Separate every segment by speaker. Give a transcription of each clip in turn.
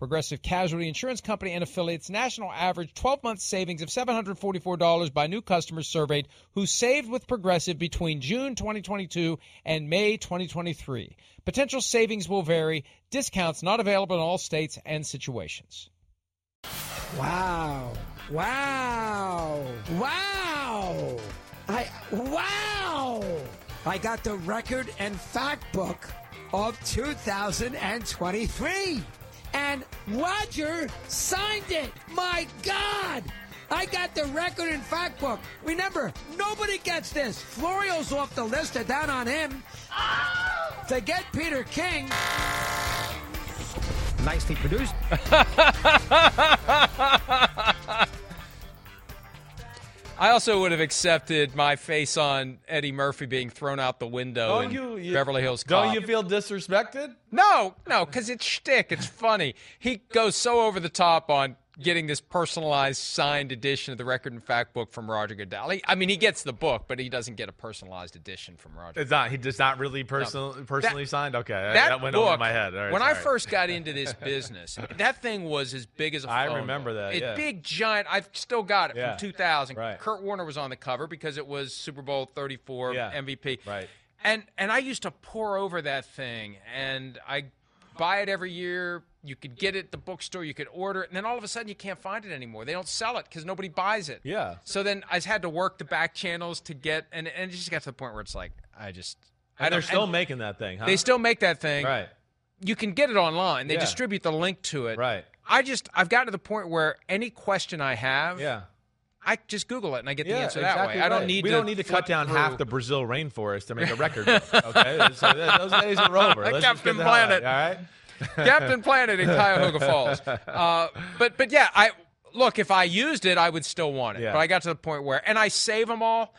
Speaker 1: Progressive Casualty Insurance Company and affiliates national average 12 month savings of $744 by new customers surveyed who saved with Progressive between June 2022 and May 2023. Potential savings will vary, discounts not available in all states and situations.
Speaker 2: Wow. Wow. Wow. I wow. I got the record and fact book of 2023. And Roger signed it. My God. I got the record and fact book. Remember, nobody gets this. Florio's off the list. They're down on him. To get Peter King. Nicely produced.
Speaker 1: I also would have accepted my face on Eddie Murphy being thrown out the window
Speaker 3: Don't
Speaker 1: in
Speaker 3: you, you-
Speaker 1: Beverly Hills
Speaker 3: Don't you feel disrespected?
Speaker 1: No, no, because it's shtick. It's funny. He goes so over the top on getting this personalized signed edition of the record and fact book from Roger Goodell. I mean, he gets the book, but he doesn't get a personalized edition from Roger.
Speaker 3: It's not. He does not really personal, personally signed. Okay, that,
Speaker 1: That,
Speaker 3: went
Speaker 1: book,
Speaker 3: over my head. Right,
Speaker 1: when I first got into this business, that thing was as big as a
Speaker 3: I
Speaker 1: phone
Speaker 3: remember
Speaker 1: book.
Speaker 3: that, yeah.
Speaker 1: big, giant. I've still got it
Speaker 3: Yeah.
Speaker 1: from 2000.
Speaker 3: Right.
Speaker 1: Kurt Warner was on the cover because it was Super Bowl 34
Speaker 3: Yeah.
Speaker 1: MVP.
Speaker 3: Right.
Speaker 1: And and I used to pour over that thing, and I buy it every year. You could get it at the bookstore, you could order it, and then all of a sudden you can't find it anymore. They don't sell it because nobody buys it.
Speaker 3: Yeah.
Speaker 1: So then I had to work the back channels to get, and, and it just got to the point where it's like, I just. I
Speaker 3: they're still
Speaker 1: and
Speaker 3: making that thing, huh?
Speaker 1: They still make that thing.
Speaker 3: right,
Speaker 1: You can get it online. They
Speaker 3: Yeah.
Speaker 1: distribute the link to it.
Speaker 3: right.
Speaker 1: I just, I've gotten to the point where any question I have,
Speaker 3: Yeah.
Speaker 1: I just Google it and I get the
Speaker 3: Yeah,
Speaker 1: answer that
Speaker 3: exactly
Speaker 1: way. I don't need
Speaker 3: we
Speaker 1: to.
Speaker 3: don't need to cut down
Speaker 1: through.
Speaker 3: half the Brazil rainforest to make a record. okay, so those days are over. Let's
Speaker 1: Captain Planet.
Speaker 3: All right.
Speaker 1: Captain Planet in Cuyahoga Falls. Uh, but but yeah, I look if I used it, I would still want it.
Speaker 3: Yeah.
Speaker 1: But I got to the point where, and I save them all,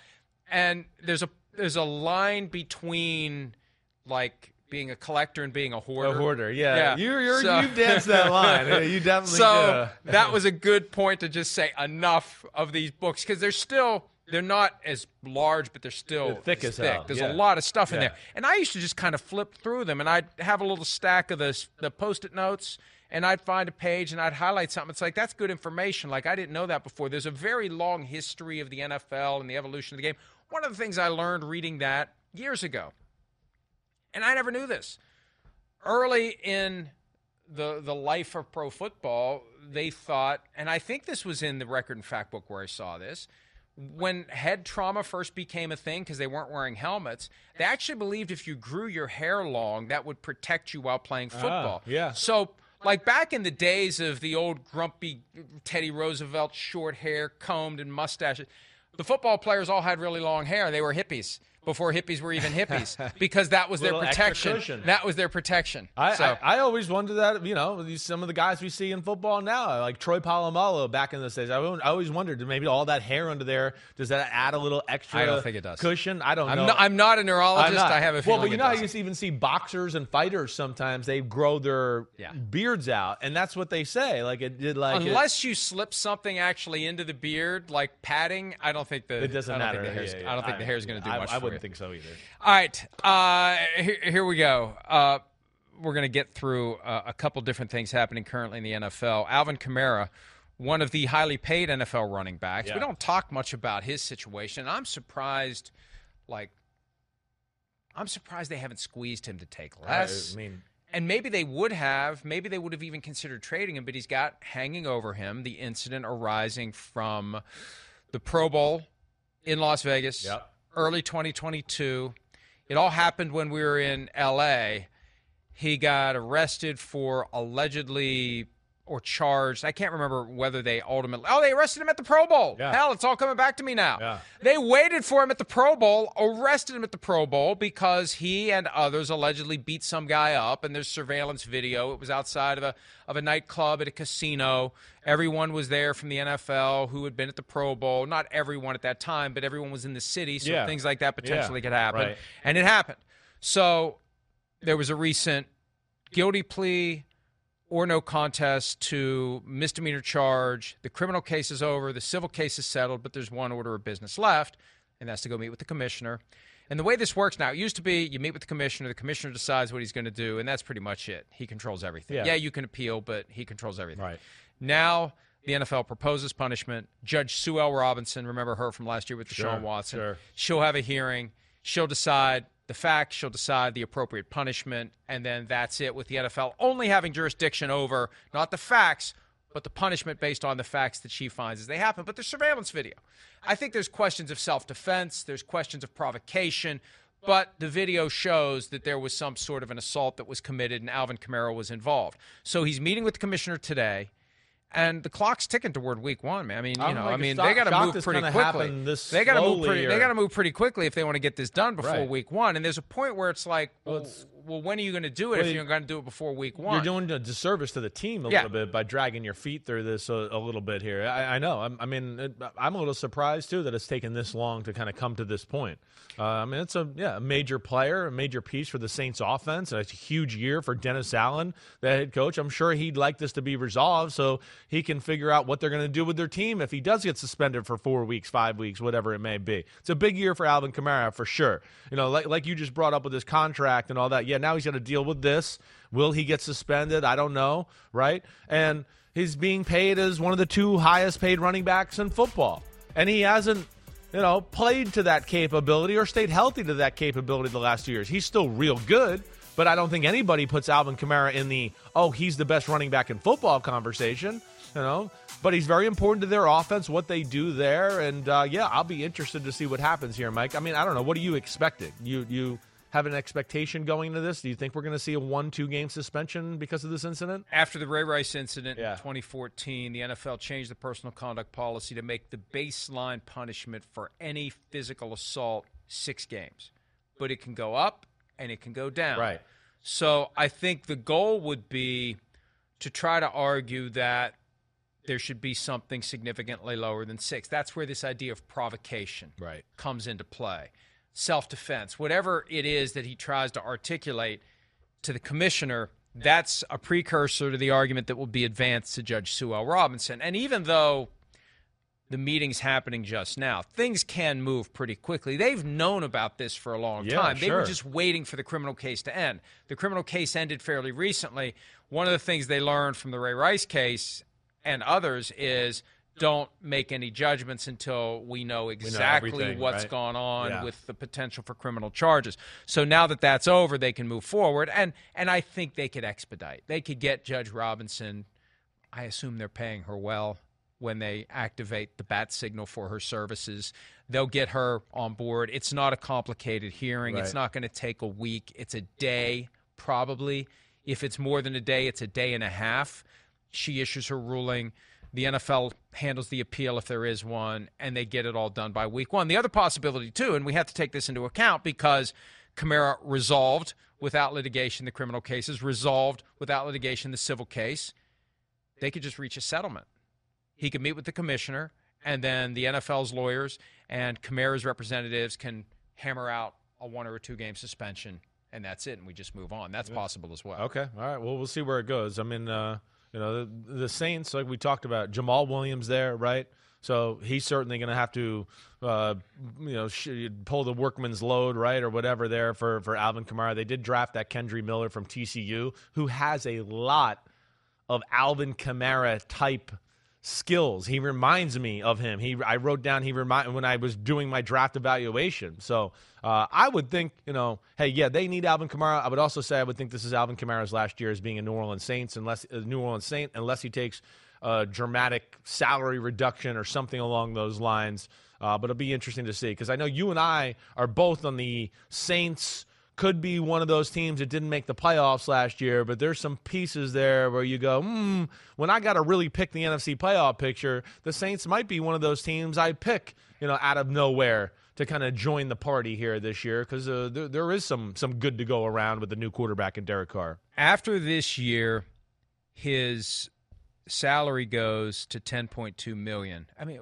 Speaker 1: and there's a there's a line between like being a collector and being a hoarder.
Speaker 3: A hoarder, yeah.
Speaker 1: Yeah.
Speaker 3: You're, you're,
Speaker 1: So-
Speaker 3: you danced that line. You definitely
Speaker 1: So
Speaker 3: do.
Speaker 1: that was a good point to just say enough of these books because they're still they're not as large, but they're still
Speaker 3: They're thick as hell,
Speaker 1: There's
Speaker 3: yeah.
Speaker 1: a lot of stuff in there, and I used to just kind of flip through them, and I'd have a little stack of the the post-it notes. And I'd find a page and I'd highlight something. It's like that's good information. Like I didn't know that before. There's a very long history of the NFL and the evolution of the game. One of the things I learned reading that years ago, and I never knew this early in the the life of pro football, they thought, and I think this was in the record and fact book where I saw this. When head trauma first became a thing because they weren't wearing helmets, they actually believed if you grew your hair long, that would protect you while playing ah, football.
Speaker 3: yeah.
Speaker 1: So, like back in the days of the old grumpy Teddy Roosevelt short hair, combed and mustaches, the football players all had really long hair. They were hippies. Before hippies were even hippies because that was their protection. That was their protection.
Speaker 3: I,
Speaker 1: so,
Speaker 3: I, I always wonder that you know these, some of the guys we see in football now, like Troy Polamalu back in those days. I, always- I always wondered maybe all that hair under there does that add a little extra?
Speaker 1: I don't think it does.
Speaker 3: cushion. I don't
Speaker 1: I'm
Speaker 3: know.
Speaker 1: not, I'm not a neurologist.
Speaker 3: not.
Speaker 1: I have a
Speaker 3: well, but you know how you even see boxers and fighters sometimes they grow their
Speaker 1: Yeah.
Speaker 3: beards out, and that's what they say. Like it did, like it-
Speaker 1: Unless you slip something actually into the beard, like padding, I don't think the
Speaker 3: it doesn't
Speaker 1: I don't
Speaker 3: matter.
Speaker 1: Think the hair's,
Speaker 3: Yeah, yeah.
Speaker 1: I don't think the hair's going to do much.
Speaker 3: Wouldn't think so either.
Speaker 1: All right, uh, here, here we go. Uh, we're going to get through uh, a couple different things happening currently in the NFL. Alvin Kamara, one of the highly paid NFL running backs. We don't talk much about his situation. I'm surprised, like, I'm surprised they haven't squeezed him to take less.
Speaker 3: I mean,
Speaker 1: And maybe they would have, maybe they would have even considered trading him, but he's got hanging over him the incident arising from the Pro Bowl in Las Vegas,
Speaker 3: Yep.
Speaker 1: Early 2022. It all happened when we were in LA. He got arrested for allegedly or charged. I can't remember whether they ultimately. Oh, they arrested him at the Pro Bowl.
Speaker 3: Yeah.
Speaker 1: Hell, it's all coming back to me now.
Speaker 3: Yeah.
Speaker 1: They waited for him at the Pro Bowl, arrested him at the Pro Bowl because he and others allegedly beat some guy up, and there's surveillance video. It was outside of a of a nightclub at a casino. Everyone was there from the NFL who had been at the Pro Bowl. Not everyone at that time, but everyone was in the city, so
Speaker 3: Yeah.
Speaker 1: things like that potentially could happen.
Speaker 3: right.
Speaker 1: And it happened. So there was a recent guilty plea or no contest to misdemeanor charge. The criminal case is over. The civil case is settled, but there's one order of business left, and that's to go meet with the commissioner. And the way this works now, it used to be you meet with the commissioner, the commissioner decides what he's going to do, and that's pretty much it. He controls everything.
Speaker 3: Yeah.
Speaker 1: yeah, you can appeal, but he controls everything.
Speaker 3: Right.
Speaker 1: Now the NFL proposes punishment. Judge Sue L. Robinson, remember her from last year with Deshaun
Speaker 3: Sure,
Speaker 1: Watson.
Speaker 3: sure.
Speaker 1: She'll have a hearing. She'll decide the facts. She'll decide the appropriate punishment, and then that's it. With the NFL only having jurisdiction over not the facts, but the punishment based on the facts that she finds as they happen. But there's surveillance video. I think there's questions of self-defense. There's questions of provocation. But the video shows that there was some sort of an assault that was committed and Alvin Kamara was involved. So he's meeting with the commissioner today. And the clock's ticking toward week one, man. I mean, you
Speaker 3: I'm
Speaker 1: know,
Speaker 3: like
Speaker 1: I mean, they got to move pretty quickly. they got to move pretty. They got to move pretty quickly if they want to get this done before
Speaker 3: Right.
Speaker 1: week one. And there's a point where it's like, well,
Speaker 3: it's-
Speaker 1: well when are you going to do it
Speaker 3: Well,
Speaker 1: if you're going to do it before week one?
Speaker 3: You're doing a disservice to the team a
Speaker 1: Yeah.
Speaker 3: little bit by dragging your feet through this a, a little bit here. I, I know. I'm, I mean, it, I'm a little surprised too that it's taken this long to kind of come to this point. Uh, I mean, it's a yeah, a major player, a major piece for the Saints offense. And it's a huge year for Dennis Allen, the head coach. I'm sure he'd like this to be resolved so he can figure out what they're going to do with their team if he does get suspended for four weeks, five weeks, whatever it may be. It's a big year for Alvin Kamara for sure. You know, like like you just brought up with his contract and all that. Yeah, now he's got to deal with this. Will he get suspended? I don't know, right? And he's being paid as one of the two highest paid running backs in football. And he hasn't, you know, played to that capability or stayed healthy to that capability the last two years. He's still real good, but I don't think anybody puts Alvin Kamara in the, oh, he's the best running back in football conversation, you know? But he's very important to their offense, what they do there. And uh, yeah, I'll be interested to see what happens here, Mike. I mean, I don't know. What are you expecting? You, you, have an expectation going into this? Do you think we're going to see a one, two game suspension because of this incident?
Speaker 1: After the Ray Rice incident
Speaker 3: Yeah.
Speaker 1: in 2014, the NFL changed the personal conduct policy to make the baseline punishment for any physical assault six games. But it can go up and it can go down. Right. So I think the goal would be to try to argue that there should be something significantly lower than six. That's where this idea of provocation
Speaker 3: Right.
Speaker 1: comes into play. Self defense, whatever it is that he tries to articulate to the commissioner, that's a precursor to the argument that will be advanced to Judge Sue L. Robinson. And even though the meeting's happening just now, things can move pretty quickly. They've known about this for a long
Speaker 3: Yeah,
Speaker 1: time. They were just waiting for the criminal case to end. The criminal case ended fairly recently. One of the things they learned from the Ray Rice case and others is don't make any judgments until we know exactly
Speaker 3: everything,
Speaker 1: what's
Speaker 3: right?
Speaker 1: gone on
Speaker 3: Yeah.
Speaker 1: with the potential for criminal charges. So now that that's over, they can move forward, and and I think they could expedite. They could get Judge Robinson. I assume they're paying her well when they activate the bat signal for her services. They'll get her on board. It's not a complicated hearing. It's not going to take a week. It's a day, probably. If it's more than a day, it's a day and a half. She issues her ruling. The NFL handles the appeal if there is one, and they get it all done by week one. The other possibility, too, and we have to take this into account because Kamara resolved without litigation the criminal cases, resolved without litigation the civil case. They could just reach a settlement. He could meet with the commissioner, and then the NFL's lawyers and Kamara's representatives can hammer out a one or a two game suspension, and that's it, and we just move on. That's possible as well.
Speaker 3: Okay, all right. Well, we'll see where it goes. I mean, uh, you know, the, the Saints, like we talked about, Jamaal Williams there, right? So he's certainly going to have to, uh, you know, sh- pull the workman's load, right, or whatever there for for Alvin Kamara. They did draft that Kendre Miller from TCU, who has a lot of Alvin Kamara type skills. He reminds me of him. He I wrote down he remind when I was doing my draft evaluation. So uh, I would think you know, hey, yeah, they need Alvin Kamara. I would also say I would think this is Alvin Kamara's last year as being a New Orleans Saints, unless New Orleans Saint, unless he takes a dramatic salary reduction or something along those lines. Uh, but it'll be interesting to see because I know you and I are both on the Saints could be one of those teams that didn't make the playoffs last year, but there's some pieces there where you go, hmm, when I got to really pick the NFC playoff picture, the Saints might be one of those teams I pick, you know, out of nowhere to kind of join the party here this year because uh, there, there is some some good to go around with the new quarterback in Derek Carr.
Speaker 1: After this year, his salary goes to 10.2 million. I mean,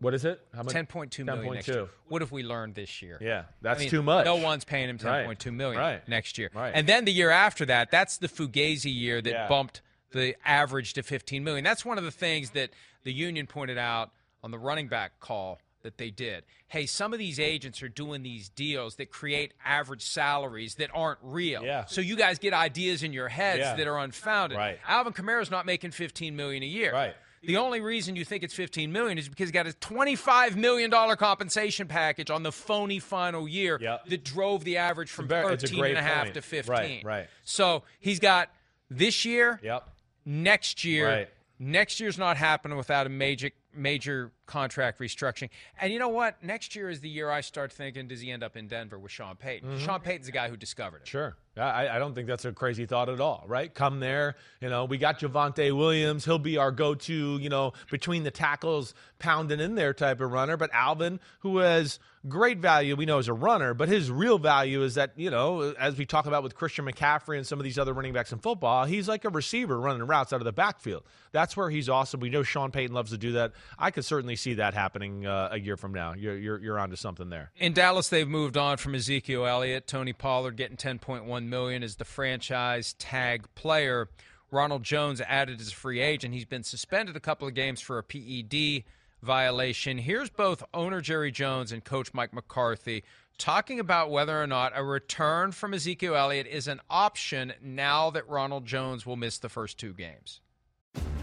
Speaker 3: what is it?
Speaker 1: How much? 10.2 million 10.2. next year. What have we learned this year?
Speaker 3: Yeah, that's
Speaker 1: I mean,
Speaker 3: too much.
Speaker 1: No one's paying him 10.2
Speaker 3: right.
Speaker 1: million
Speaker 3: right.
Speaker 1: next year.
Speaker 3: Right.
Speaker 1: And then the year after that, that's the Fugazi year that
Speaker 3: Yeah.
Speaker 1: bumped the average to 15 million. That's one of the things that the union pointed out on the running back call that they did. Hey, some of these agents are doing these deals that create average salaries that aren't real.
Speaker 3: Yeah.
Speaker 1: So you guys get ideas in your heads
Speaker 3: Yeah.
Speaker 1: that are unfounded.
Speaker 3: Right.
Speaker 1: Alvin Kamara's not making 15 million a year.
Speaker 3: Right.
Speaker 1: The only reason you think it's 15 million is because he got a 25 million dollar compensation package on the phony final year
Speaker 3: Yep.
Speaker 1: that drove the average from
Speaker 3: very-
Speaker 1: 13 and a half
Speaker 3: point.
Speaker 1: to 15.
Speaker 3: Right, right.
Speaker 1: So he's got this year,
Speaker 3: Yep.
Speaker 1: next year.
Speaker 3: Right.
Speaker 1: Next year's not happening without a major major contract restructuring. And you know what? Next year is the year I start thinking, does he end up in Denver with Sean Payton?
Speaker 3: Mm-hmm.
Speaker 1: Sean Payton's the guy who discovered it.
Speaker 3: Sure. I, I don't think that's a crazy thought at all, right? Come there, you know, we got Javonte Williams. He'll be our go to, you know, between the tackles, pounding in there type of runner. But Alvin, who has great value, we know as a runner, but his real value is that, you know, as we talk about with Christian McCaffrey and some of these other running backs in football, he's like a receiver running routes out of the backfield. That's where he's awesome. We know Sean Payton loves to do that. I could certainly see that happening uh, a year from now. You're, you're, you're onto something there.
Speaker 1: In Dallas, they've moved on from Ezekiel Elliott. Tony Pollard getting 10.1 million as the franchise tag player. Ronald Jones added as a free agent. He's been suspended a couple of games for a PED violation. Here's both owner Jerry Jones and coach Mike McCarthy talking about whether or not a return from Ezekiel Elliott is an option now that Ronald Jones will miss the first two games.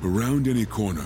Speaker 4: Around any corner,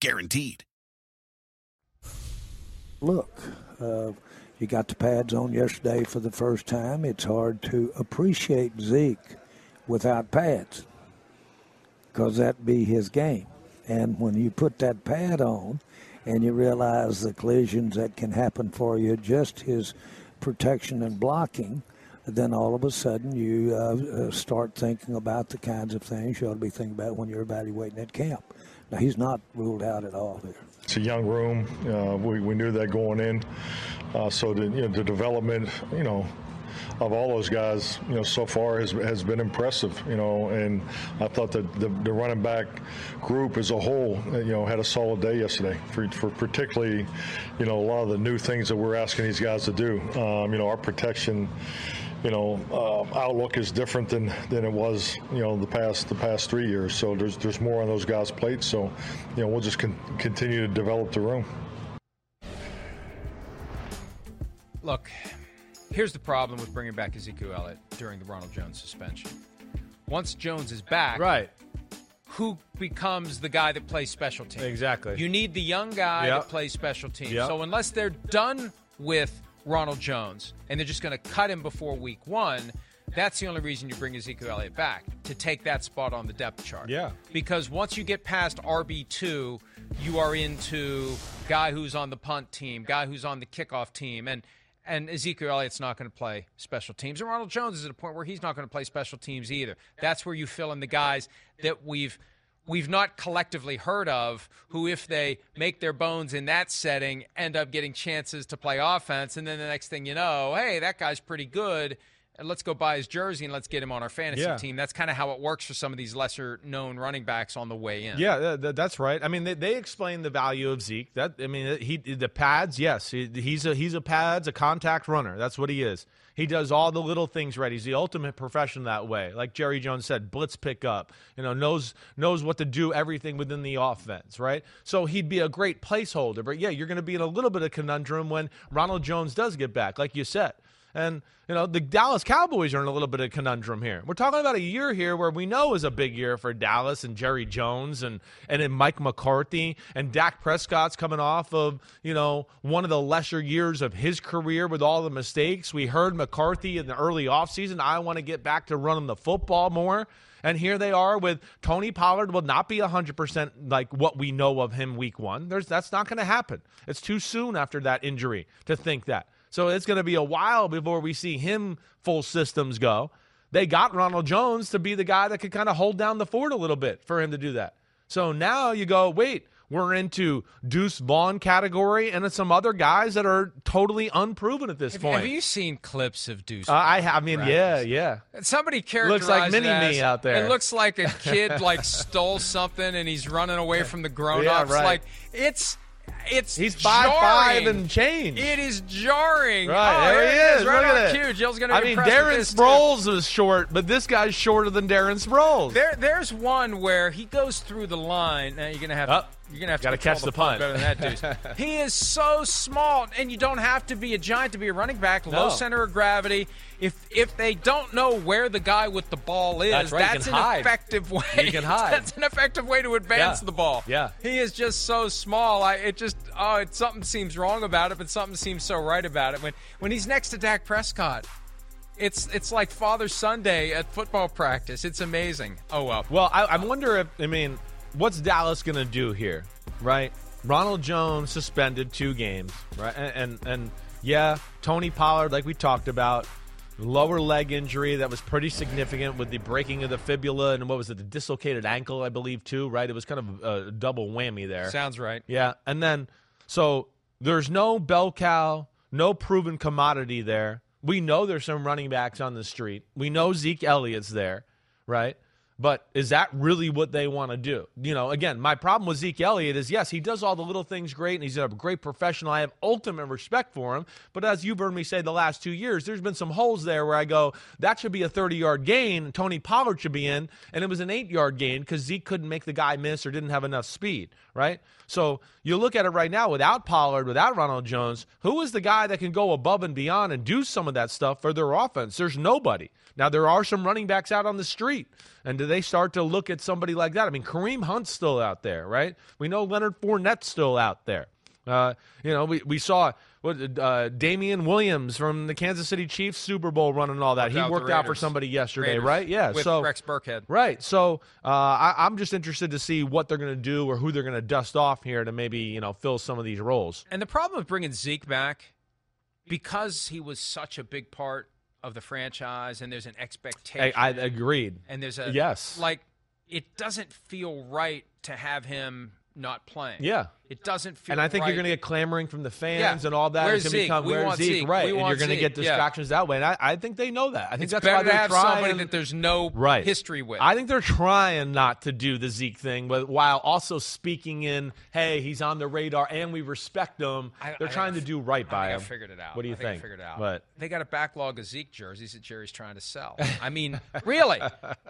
Speaker 5: Guaranteed.
Speaker 6: look, uh, you got the pads on yesterday for the first time. It's hard to appreciate Zeke without pads because that'd be his game. And when you put that pad on and you realize the collisions that can happen for you, just his protection and blocking, then all of a sudden you uh, uh, start thinking about the kinds of things you ought to be thinking about when you're evaluating at camp. He's not ruled out at all here.
Speaker 7: It's a young room. Uh, we, we knew that going in. Uh, so the, you know, the development, you know, of all those guys, you know, so far has, has been impressive, you know, and I thought that the, the running back group as a whole, you know, had a solid day yesterday for, for particularly, you know, a lot of the new things that we're asking these guys to do. Um, you know, our protection, you know, uh, outlook is different than, than it was, you know, the past the past three years. So there's there's more on those guys' plates. So, you know, we'll just con- continue to develop the room.
Speaker 1: Look, here's the problem with bringing back Ezekiel Elliott during the Ronald Jones suspension. Once Jones is back,
Speaker 3: Right.
Speaker 1: who becomes the guy that plays special teams?
Speaker 3: Exactly.
Speaker 1: You need the young guy
Speaker 3: Yep.
Speaker 1: that plays special teams.
Speaker 3: Yep.
Speaker 1: So unless they're done with Ronald Jones and they're just going to cut him before week one, that's the only reason you bring Ezekiel Elliott back to take that spot on the depth chart.
Speaker 3: Yeah.
Speaker 1: Because once you get past RB2, you are into guy who's on the punt team, guy who's on the kickoff team, and and Ezekiel Elliott's not going to play special teams. And Ronald Jones is at a point where he's not going to play special teams either. That's where you fill in the guys that we've we've not collectively heard of who if they make their bones in that setting end up getting chances to play offense. And then the next thing you know hey that guy's pretty good and let's go buy his jersey and let's get him on our fantasy
Speaker 3: Yeah.
Speaker 1: team that's kind of how it works for some of these lesser known running backs on the way in
Speaker 3: Yeah, th- th- that's right. I mean, they, they explain the value of Zeke. That I mean, he the pads. Yes, he, he's a he's a pads, a contact runner. That's what he is. He does all the little things right. He's the ultimate professional that way. Like Jerry Jones said, blitz pick up. You know, knows knows what to do, everything within the offense. Right. So he'd be a great placeholder. But yeah, you're going to be in a little bit of conundrum when Ronald Jones does get back, like you said. And you know the Dallas Cowboys are in a little bit of conundrum here. We're talking about a year here where we know is a big year for Dallas and Jerry Jones and and then Mike McCarthy and Dak Prescott's coming off of you know one of the lesser years of his career with all the mistakes. We heard McCarthy in the early offseason, I want to get back to running the football more. And here they are with Tony Pollard will not be 100% like what we know of him week 1. There's that's not going to happen. It's too soon after that injury to think that. So it's going to be a while before we see him full systems go. They got Ronald Jones to be the guy that could kind of hold down the fort a little bit for him to do that. So now you go, wait, we're into Deuce Vaughn category and some other guys that are totally unproven at this
Speaker 1: have,
Speaker 3: point.
Speaker 1: have you seen clips of Deuce
Speaker 3: uh, I, ha- I mean, yeah, yeah.
Speaker 1: Somebody characterized
Speaker 3: Looks like mini me out there.
Speaker 1: It looks like a kid like stole something and he's running away from the grown-ups.
Speaker 3: Yeah, right.
Speaker 1: Like it's it's
Speaker 3: He's five
Speaker 1: jarring.
Speaker 3: five and change.
Speaker 1: It is jarring.
Speaker 3: Right,
Speaker 1: oh,
Speaker 3: there
Speaker 1: here
Speaker 3: he is.
Speaker 1: Right
Speaker 3: Look
Speaker 1: on
Speaker 3: at
Speaker 1: cue.
Speaker 3: it.
Speaker 1: Jill's gonna.
Speaker 3: I mean, Darren. Sproles was short, but this guy's shorter than Darren Sproles.
Speaker 1: There, there's one where he goes through the line. Now you're gonna have.
Speaker 3: Oh,
Speaker 1: you're gonna have to
Speaker 3: catch the punt.
Speaker 1: better than that, dude. he is so small, and you don't have to be a giant to be a running back. Low
Speaker 3: No.
Speaker 1: center of gravity. If if they don't know where the guy with the ball is,
Speaker 3: That's right,
Speaker 1: that's an
Speaker 3: hide.
Speaker 1: effective way.
Speaker 3: You can hide.
Speaker 1: That's an effective way to advance
Speaker 3: Yeah.
Speaker 1: the ball.
Speaker 3: Yeah.
Speaker 1: he is just so small. I it just oh, it, something seems wrong about it, but something seems so right about it. When when he's next to Dak Prescott. It's it's like Father Sunday at football practice. It's amazing. Oh well.
Speaker 3: Well, I, I wonder if I mean, what's Dallas going to do here, right? Ronald Jones suspended two games, right? And, and and yeah, Tony Pollard, like we talked about, lower leg injury that was pretty significant with the breaking of the fibula and what was it, the dislocated ankle, I believe, too, right? It was kind of a double whammy there.
Speaker 1: Sounds right.
Speaker 3: Yeah, and then so there's no bell cow, no proven commodity there. We know there's some running backs on the street. We know Zeke Elliott's there, right? But is that really what they want to do? You know, again, my problem with Zeke Elliott is yes, he does all the little things great and he's a great professional. I have ultimate respect for him. But as you've heard me say the last two years, there's been some holes there where I go, that should be a 30 yard gain. Tony Pollard should be in. And it was an eight yard gain because Zeke couldn't make the guy miss or didn't have enough speed, right? So you look at it right now without Pollard, without Ronald Jones, who is the guy that can go above and beyond and do some of that stuff for their offense? There's nobody. Now, there are some running backs out on the street. And do they start to look at somebody like that? I mean, Kareem Hunt's still out there, right? We know Leonard Fournette's still out there. Uh, you know, we, we saw what uh, Damien Williams from the Kansas City Chiefs Super Bowl running all that. He worked out for somebody yesterday,
Speaker 1: Raiders
Speaker 3: right? Yeah.
Speaker 1: with
Speaker 3: so
Speaker 1: Rex Burkhead.
Speaker 3: Right. So uh, I, I'm just interested to see what they're going to do or who they're going to dust off here to maybe you know fill some of these roles.
Speaker 1: And the problem with bringing Zeke back, because he was such a big part of the franchise, and there's an expectation.
Speaker 3: I, I agreed.
Speaker 1: and there's a
Speaker 3: Yes.
Speaker 1: like it doesn't feel right to have him not playing.
Speaker 3: Yeah.
Speaker 1: it doesn't feel.
Speaker 3: And I think
Speaker 1: right.
Speaker 3: you're going to get clamoring from the fans
Speaker 1: Yeah.
Speaker 3: and all that.
Speaker 1: Where's
Speaker 3: it's
Speaker 1: Zeke?
Speaker 3: become
Speaker 1: We
Speaker 3: where's Zeke,
Speaker 1: Zeke.
Speaker 3: right?
Speaker 1: We
Speaker 3: and you're going to get
Speaker 1: Yeah.
Speaker 3: distractions that way. And I, I think they know that. I think
Speaker 1: It's
Speaker 3: that's why they're
Speaker 1: have
Speaker 3: trying.
Speaker 1: somebody that there's no
Speaker 3: right.
Speaker 1: history with.
Speaker 3: I think they're trying not to do the Zeke thing, but while also speaking in, hey, he's on the radar and we respect him.
Speaker 1: I-
Speaker 3: they're
Speaker 1: I
Speaker 3: trying to do right by him.
Speaker 1: I figured it out.
Speaker 3: What do you
Speaker 1: think?
Speaker 3: Think?
Speaker 1: figured it out.
Speaker 3: But
Speaker 1: They got a backlog of Zeke jerseys that Jerry's trying to sell. I mean, really,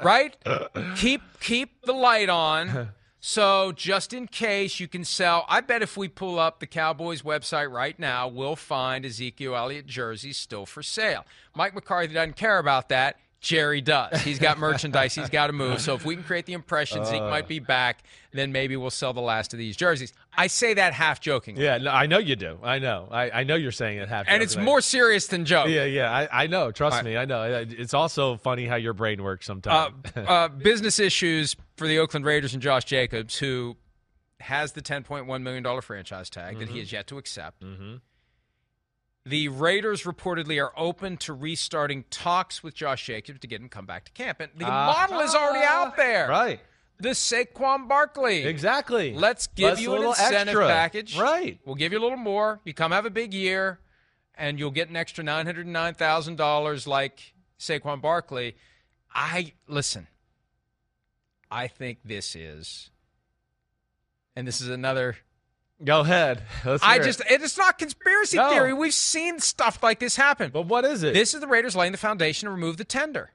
Speaker 1: right? Keep keep the light on. So just in case you can sell, I bet if we pull up the Cowboys website right now, we'll find Ezekiel Elliott jerseys still for sale. Mike McCarthy doesn't care about that. Jerry does. He's got merchandise. He's got to move. So if we can create the impression Zeke
Speaker 3: Uh.
Speaker 1: might be back, then maybe we'll sell the last of these jerseys. I say that half jokingly.
Speaker 3: Yeah, no, I know you do. I know. I, I know you're saying it half.
Speaker 1: And it's more serious than joke.
Speaker 3: Yeah, yeah. I, I know. Trust
Speaker 1: right.
Speaker 3: me. I know. It's also funny how your brain works
Speaker 1: Uh,
Speaker 3: sometimes.
Speaker 1: uh, business issues for the Oakland Raiders and Josh Jacobs, who has the $10.1 million franchise tag that
Speaker 3: Mm-hmm.
Speaker 1: he has yet to accept. The Raiders reportedly are open to restarting talks with Josh Jacobs to get him come back to camp. And the ah. model is already out there.
Speaker 3: right.
Speaker 1: The Saquon Barkley.
Speaker 3: Exactly.
Speaker 1: Let's give
Speaker 3: Let's
Speaker 1: you
Speaker 3: a
Speaker 1: an
Speaker 3: little
Speaker 1: incentive
Speaker 3: extra.
Speaker 1: package.
Speaker 3: Right.
Speaker 1: We'll give you a little more. You come have a big year, and you'll get an extra nine hundred nine thousand dollars like Saquon Barkley. I listen. I think this is, and this is another.
Speaker 3: Go ahead. Let's
Speaker 1: I
Speaker 3: hear it.
Speaker 1: just it's not conspiracy
Speaker 3: No.
Speaker 1: theory. We've seen stuff like this happen.
Speaker 3: But what is it?
Speaker 1: This is the Raiders laying the foundation to remove the tender.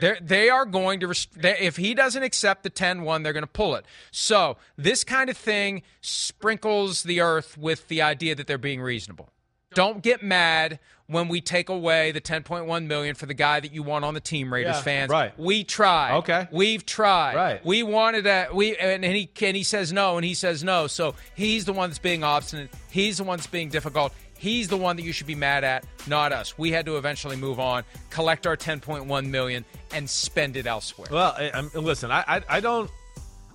Speaker 1: They're, they are going to, rest- they, if he doesn't accept the 10 1, they're going to pull it. So, this kind of thing sprinkles the earth with the idea that they're being reasonable. Don't get mad when we take away the 10.1 million for the guy that you want on the team, Raiders
Speaker 3: Yeah,
Speaker 1: fans.
Speaker 3: right.
Speaker 1: We tried.
Speaker 3: Okay.
Speaker 1: We've tried.
Speaker 3: Right.
Speaker 1: We wanted that. We and he and he says no, and he says no. So he's the one that's being obstinate. He's the one that's being difficult. He's the one that you should be mad at, not us. We had to eventually move on, collect our 10.1 million, and spend it elsewhere.
Speaker 3: Well, I, I'm, listen, I, I, I don't.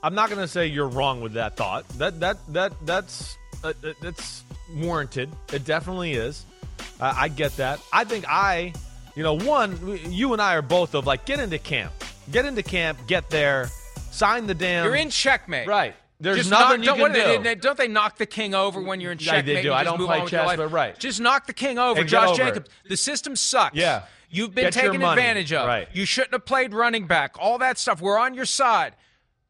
Speaker 3: I'm not going to say you're wrong with that thought. That that that that's uh, uh, that's warranted. It definitely is. Uh, I get that. I think I, you know, one, you and I are both of like get into camp, get into camp, get there, sign the damn.
Speaker 1: You're in checkmate.
Speaker 3: right. There's
Speaker 1: Just
Speaker 3: nothing
Speaker 1: knock-
Speaker 3: you
Speaker 1: don't,
Speaker 3: can
Speaker 1: do they- don't they knock the king over when you're in
Speaker 3: Yeah, they
Speaker 1: checkmate?
Speaker 3: do. I don't play
Speaker 1: on with your
Speaker 3: chess, but right.
Speaker 1: Just knock the king over.
Speaker 3: And
Speaker 1: Josh
Speaker 3: over.
Speaker 1: Jacobs. The system sucks.
Speaker 3: Yeah.
Speaker 1: You've been
Speaker 3: Get
Speaker 1: taken advantage of.
Speaker 3: Right.
Speaker 1: You shouldn't have played running back. All that stuff. We're on your side.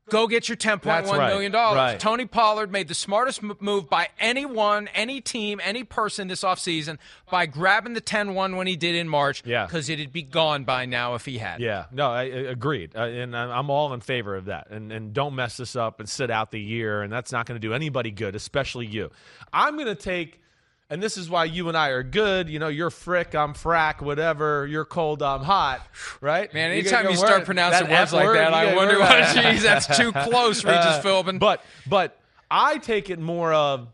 Speaker 1: Go get your ten point
Speaker 3: That's
Speaker 1: one
Speaker 3: right.
Speaker 1: million dollars.
Speaker 3: Right.
Speaker 1: Tony Pollard made the smartest move by anyone, any team, any person this offseason by grabbing the 10-1 when he did in March.
Speaker 3: Yeah.
Speaker 1: Because it'd be gone by now if he had.
Speaker 3: Yeah, no, I, I agreed, uh, and I'm I'm all in favor of that. And and don't mess this up and sit out the year, and that's not going to do anybody good, especially you. I'm going to take, and this is why you and I are good. You know, you're frick, I'm frack, whatever. You're cold, I'm hot, right?
Speaker 1: Man, anytime
Speaker 3: your
Speaker 1: you start pronouncing words
Speaker 3: F
Speaker 1: like
Speaker 3: word,
Speaker 1: that, I wonder
Speaker 3: word.
Speaker 1: Geez, that's too close, Regis
Speaker 3: Uh,
Speaker 1: Philbin.
Speaker 3: But but I take it more of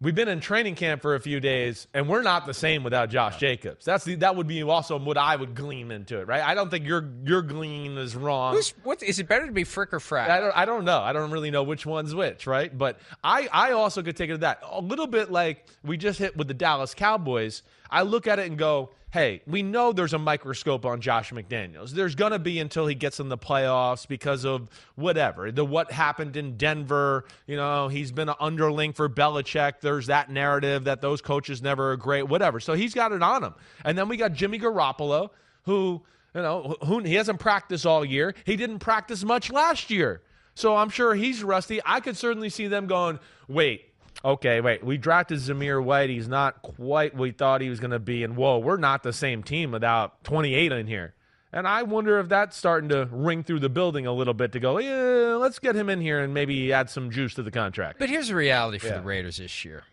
Speaker 3: we've been in training camp for a few days, and we're not the same without Josh Jacobs. That's the that would be also what I would glean into it, right? I don't think your your glean is wrong.
Speaker 1: Who's, what, is it better to be frick or frack?
Speaker 3: I don't, I don't know. I don't really know which one's which, right? But I, I also could take it to that. A little bit like we just hit with the Dallas Cowboys. I look at it and go, hey, we know there's a microscope on Josh McDaniels. There's going to be until he gets in the playoffs because of whatever. The what happened in Denver, you know, he's been an underling for Belichick. There's that narrative that those coaches never are great, whatever. So he's got it on him. And then we got Jimmy Garoppolo, who, you know, who he hasn't practiced all year. He didn't practice much last year. So I'm sure he's rusty. I could certainly see them going, wait, okay, wait, we drafted Zamir White. He's not quite what we thought he was going to be. And whoa, we're not the same team without 28 in here. And I wonder if that's starting to ring through the building a little bit to go, yeah, let's get him in here and maybe add some juice to the contract.
Speaker 1: But here's the reality for
Speaker 3: Yeah.
Speaker 1: the Raiders this year.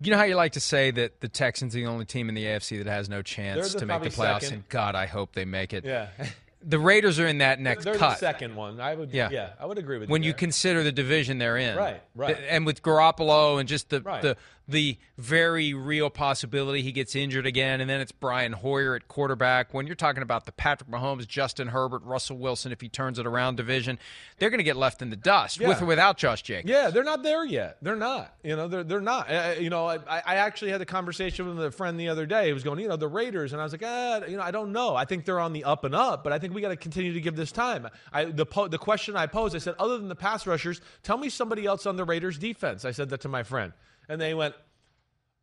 Speaker 1: You know how you like to say that the Texans are the only team in the AFC that has no chance
Speaker 3: the-
Speaker 1: to make the playoffs,
Speaker 3: second.
Speaker 1: and God, I hope they make it.
Speaker 3: Yeah.
Speaker 1: the Raiders are in that next
Speaker 3: They're
Speaker 1: cut.
Speaker 3: the second one. I would.
Speaker 1: Yeah.
Speaker 3: Yeah, I would agree with
Speaker 1: when
Speaker 3: you.
Speaker 1: you consider the division they're in.
Speaker 3: Right, right.
Speaker 1: And with Garoppolo and just the
Speaker 3: Right.
Speaker 1: the the very real possibility he gets injured again, and then it's Brian Hoyer at quarterback. When you're talking about the Patrick Mahomes, Justin Herbert, Russell Wilson, if he turns it around division, they're going to get left in the dust
Speaker 3: Yeah.
Speaker 1: with or without Josh Jacobs.
Speaker 3: Yeah, they're not there yet. They're not. You know, they're they're not. Uh, you know, I, I actually had a conversation with a friend the other day. He was going, you know, the Raiders, and I was like, ah, you know, I don't know. I think they're on the up and up, but I think we got to continue to give this time. I the po- the question I posed, I said, other than the pass rushers, tell me somebody else on the Raiders defense. I said that to my friend, and they went.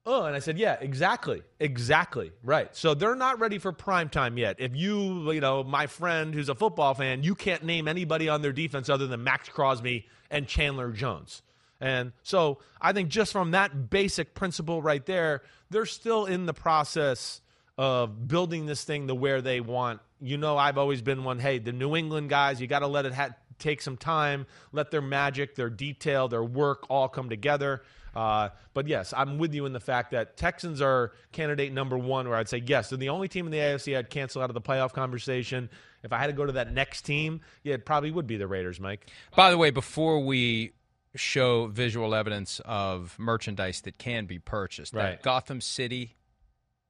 Speaker 3: Oh, and I said, yeah, exactly, exactly, right. So they're not ready for prime time yet. If you, you know, my friend who's a football fan, you can't name anybody on their defense other than Maxx Crosby and Chandler Jones. And so I think just from that basic principle right there, they're still in the process of building this thing to where they want. You know, I've always been one, hey, the New England guys, you got to let it ha- take some time, let their magic, their detail, their work all come together. Uh, but yes, I'm with you in the fact that Texans are candidate number one, where I'd say, yes, they're the only team in the AFC I'd cancel out of the playoff conversation. If I had to go to that next team, yeah, it probably would be the Raiders, Mike.
Speaker 1: By the way, before we show visual evidence of merchandise that can be purchased, that
Speaker 3: Right.
Speaker 1: Gotham City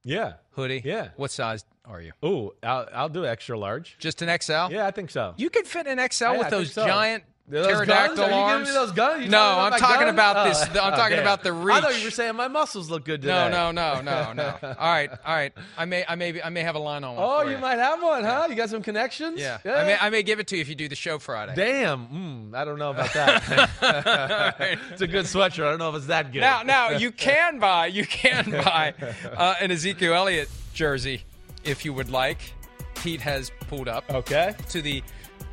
Speaker 3: Yeah.
Speaker 1: hoodie.
Speaker 3: Yeah.
Speaker 1: What size are you?
Speaker 3: Ooh, I'll, I'll do extra large.
Speaker 1: Just an XL?
Speaker 3: Yeah, I think so.
Speaker 1: You could fit an XL
Speaker 3: Yeah,
Speaker 1: with
Speaker 3: think
Speaker 1: those
Speaker 3: so.
Speaker 1: giant pterodactyl
Speaker 3: guns? Are you giving
Speaker 1: arms.
Speaker 3: me those guns? You
Speaker 1: no, I'm talking
Speaker 3: guns?
Speaker 1: about this.
Speaker 3: Oh,
Speaker 1: I'm talking
Speaker 3: okay.
Speaker 1: about the reach.
Speaker 3: I thought you were saying my muscles look good today.
Speaker 1: no, no, no, no, no. all right, all right. I may, I may, be, I may have a line on one.
Speaker 3: Oh, you might have one, huh? You got some connections?
Speaker 1: Yeah. I may, I may give it to you if you do the show Friday.
Speaker 3: Damn. Mm, I don't know about that. it's a good sweatshirt. I don't know if it's that good.
Speaker 1: Now, now you can buy, you can buy uh, an Ezekiel Elliott jersey if you would like. Pete has pulled up.
Speaker 3: Okay.
Speaker 1: To the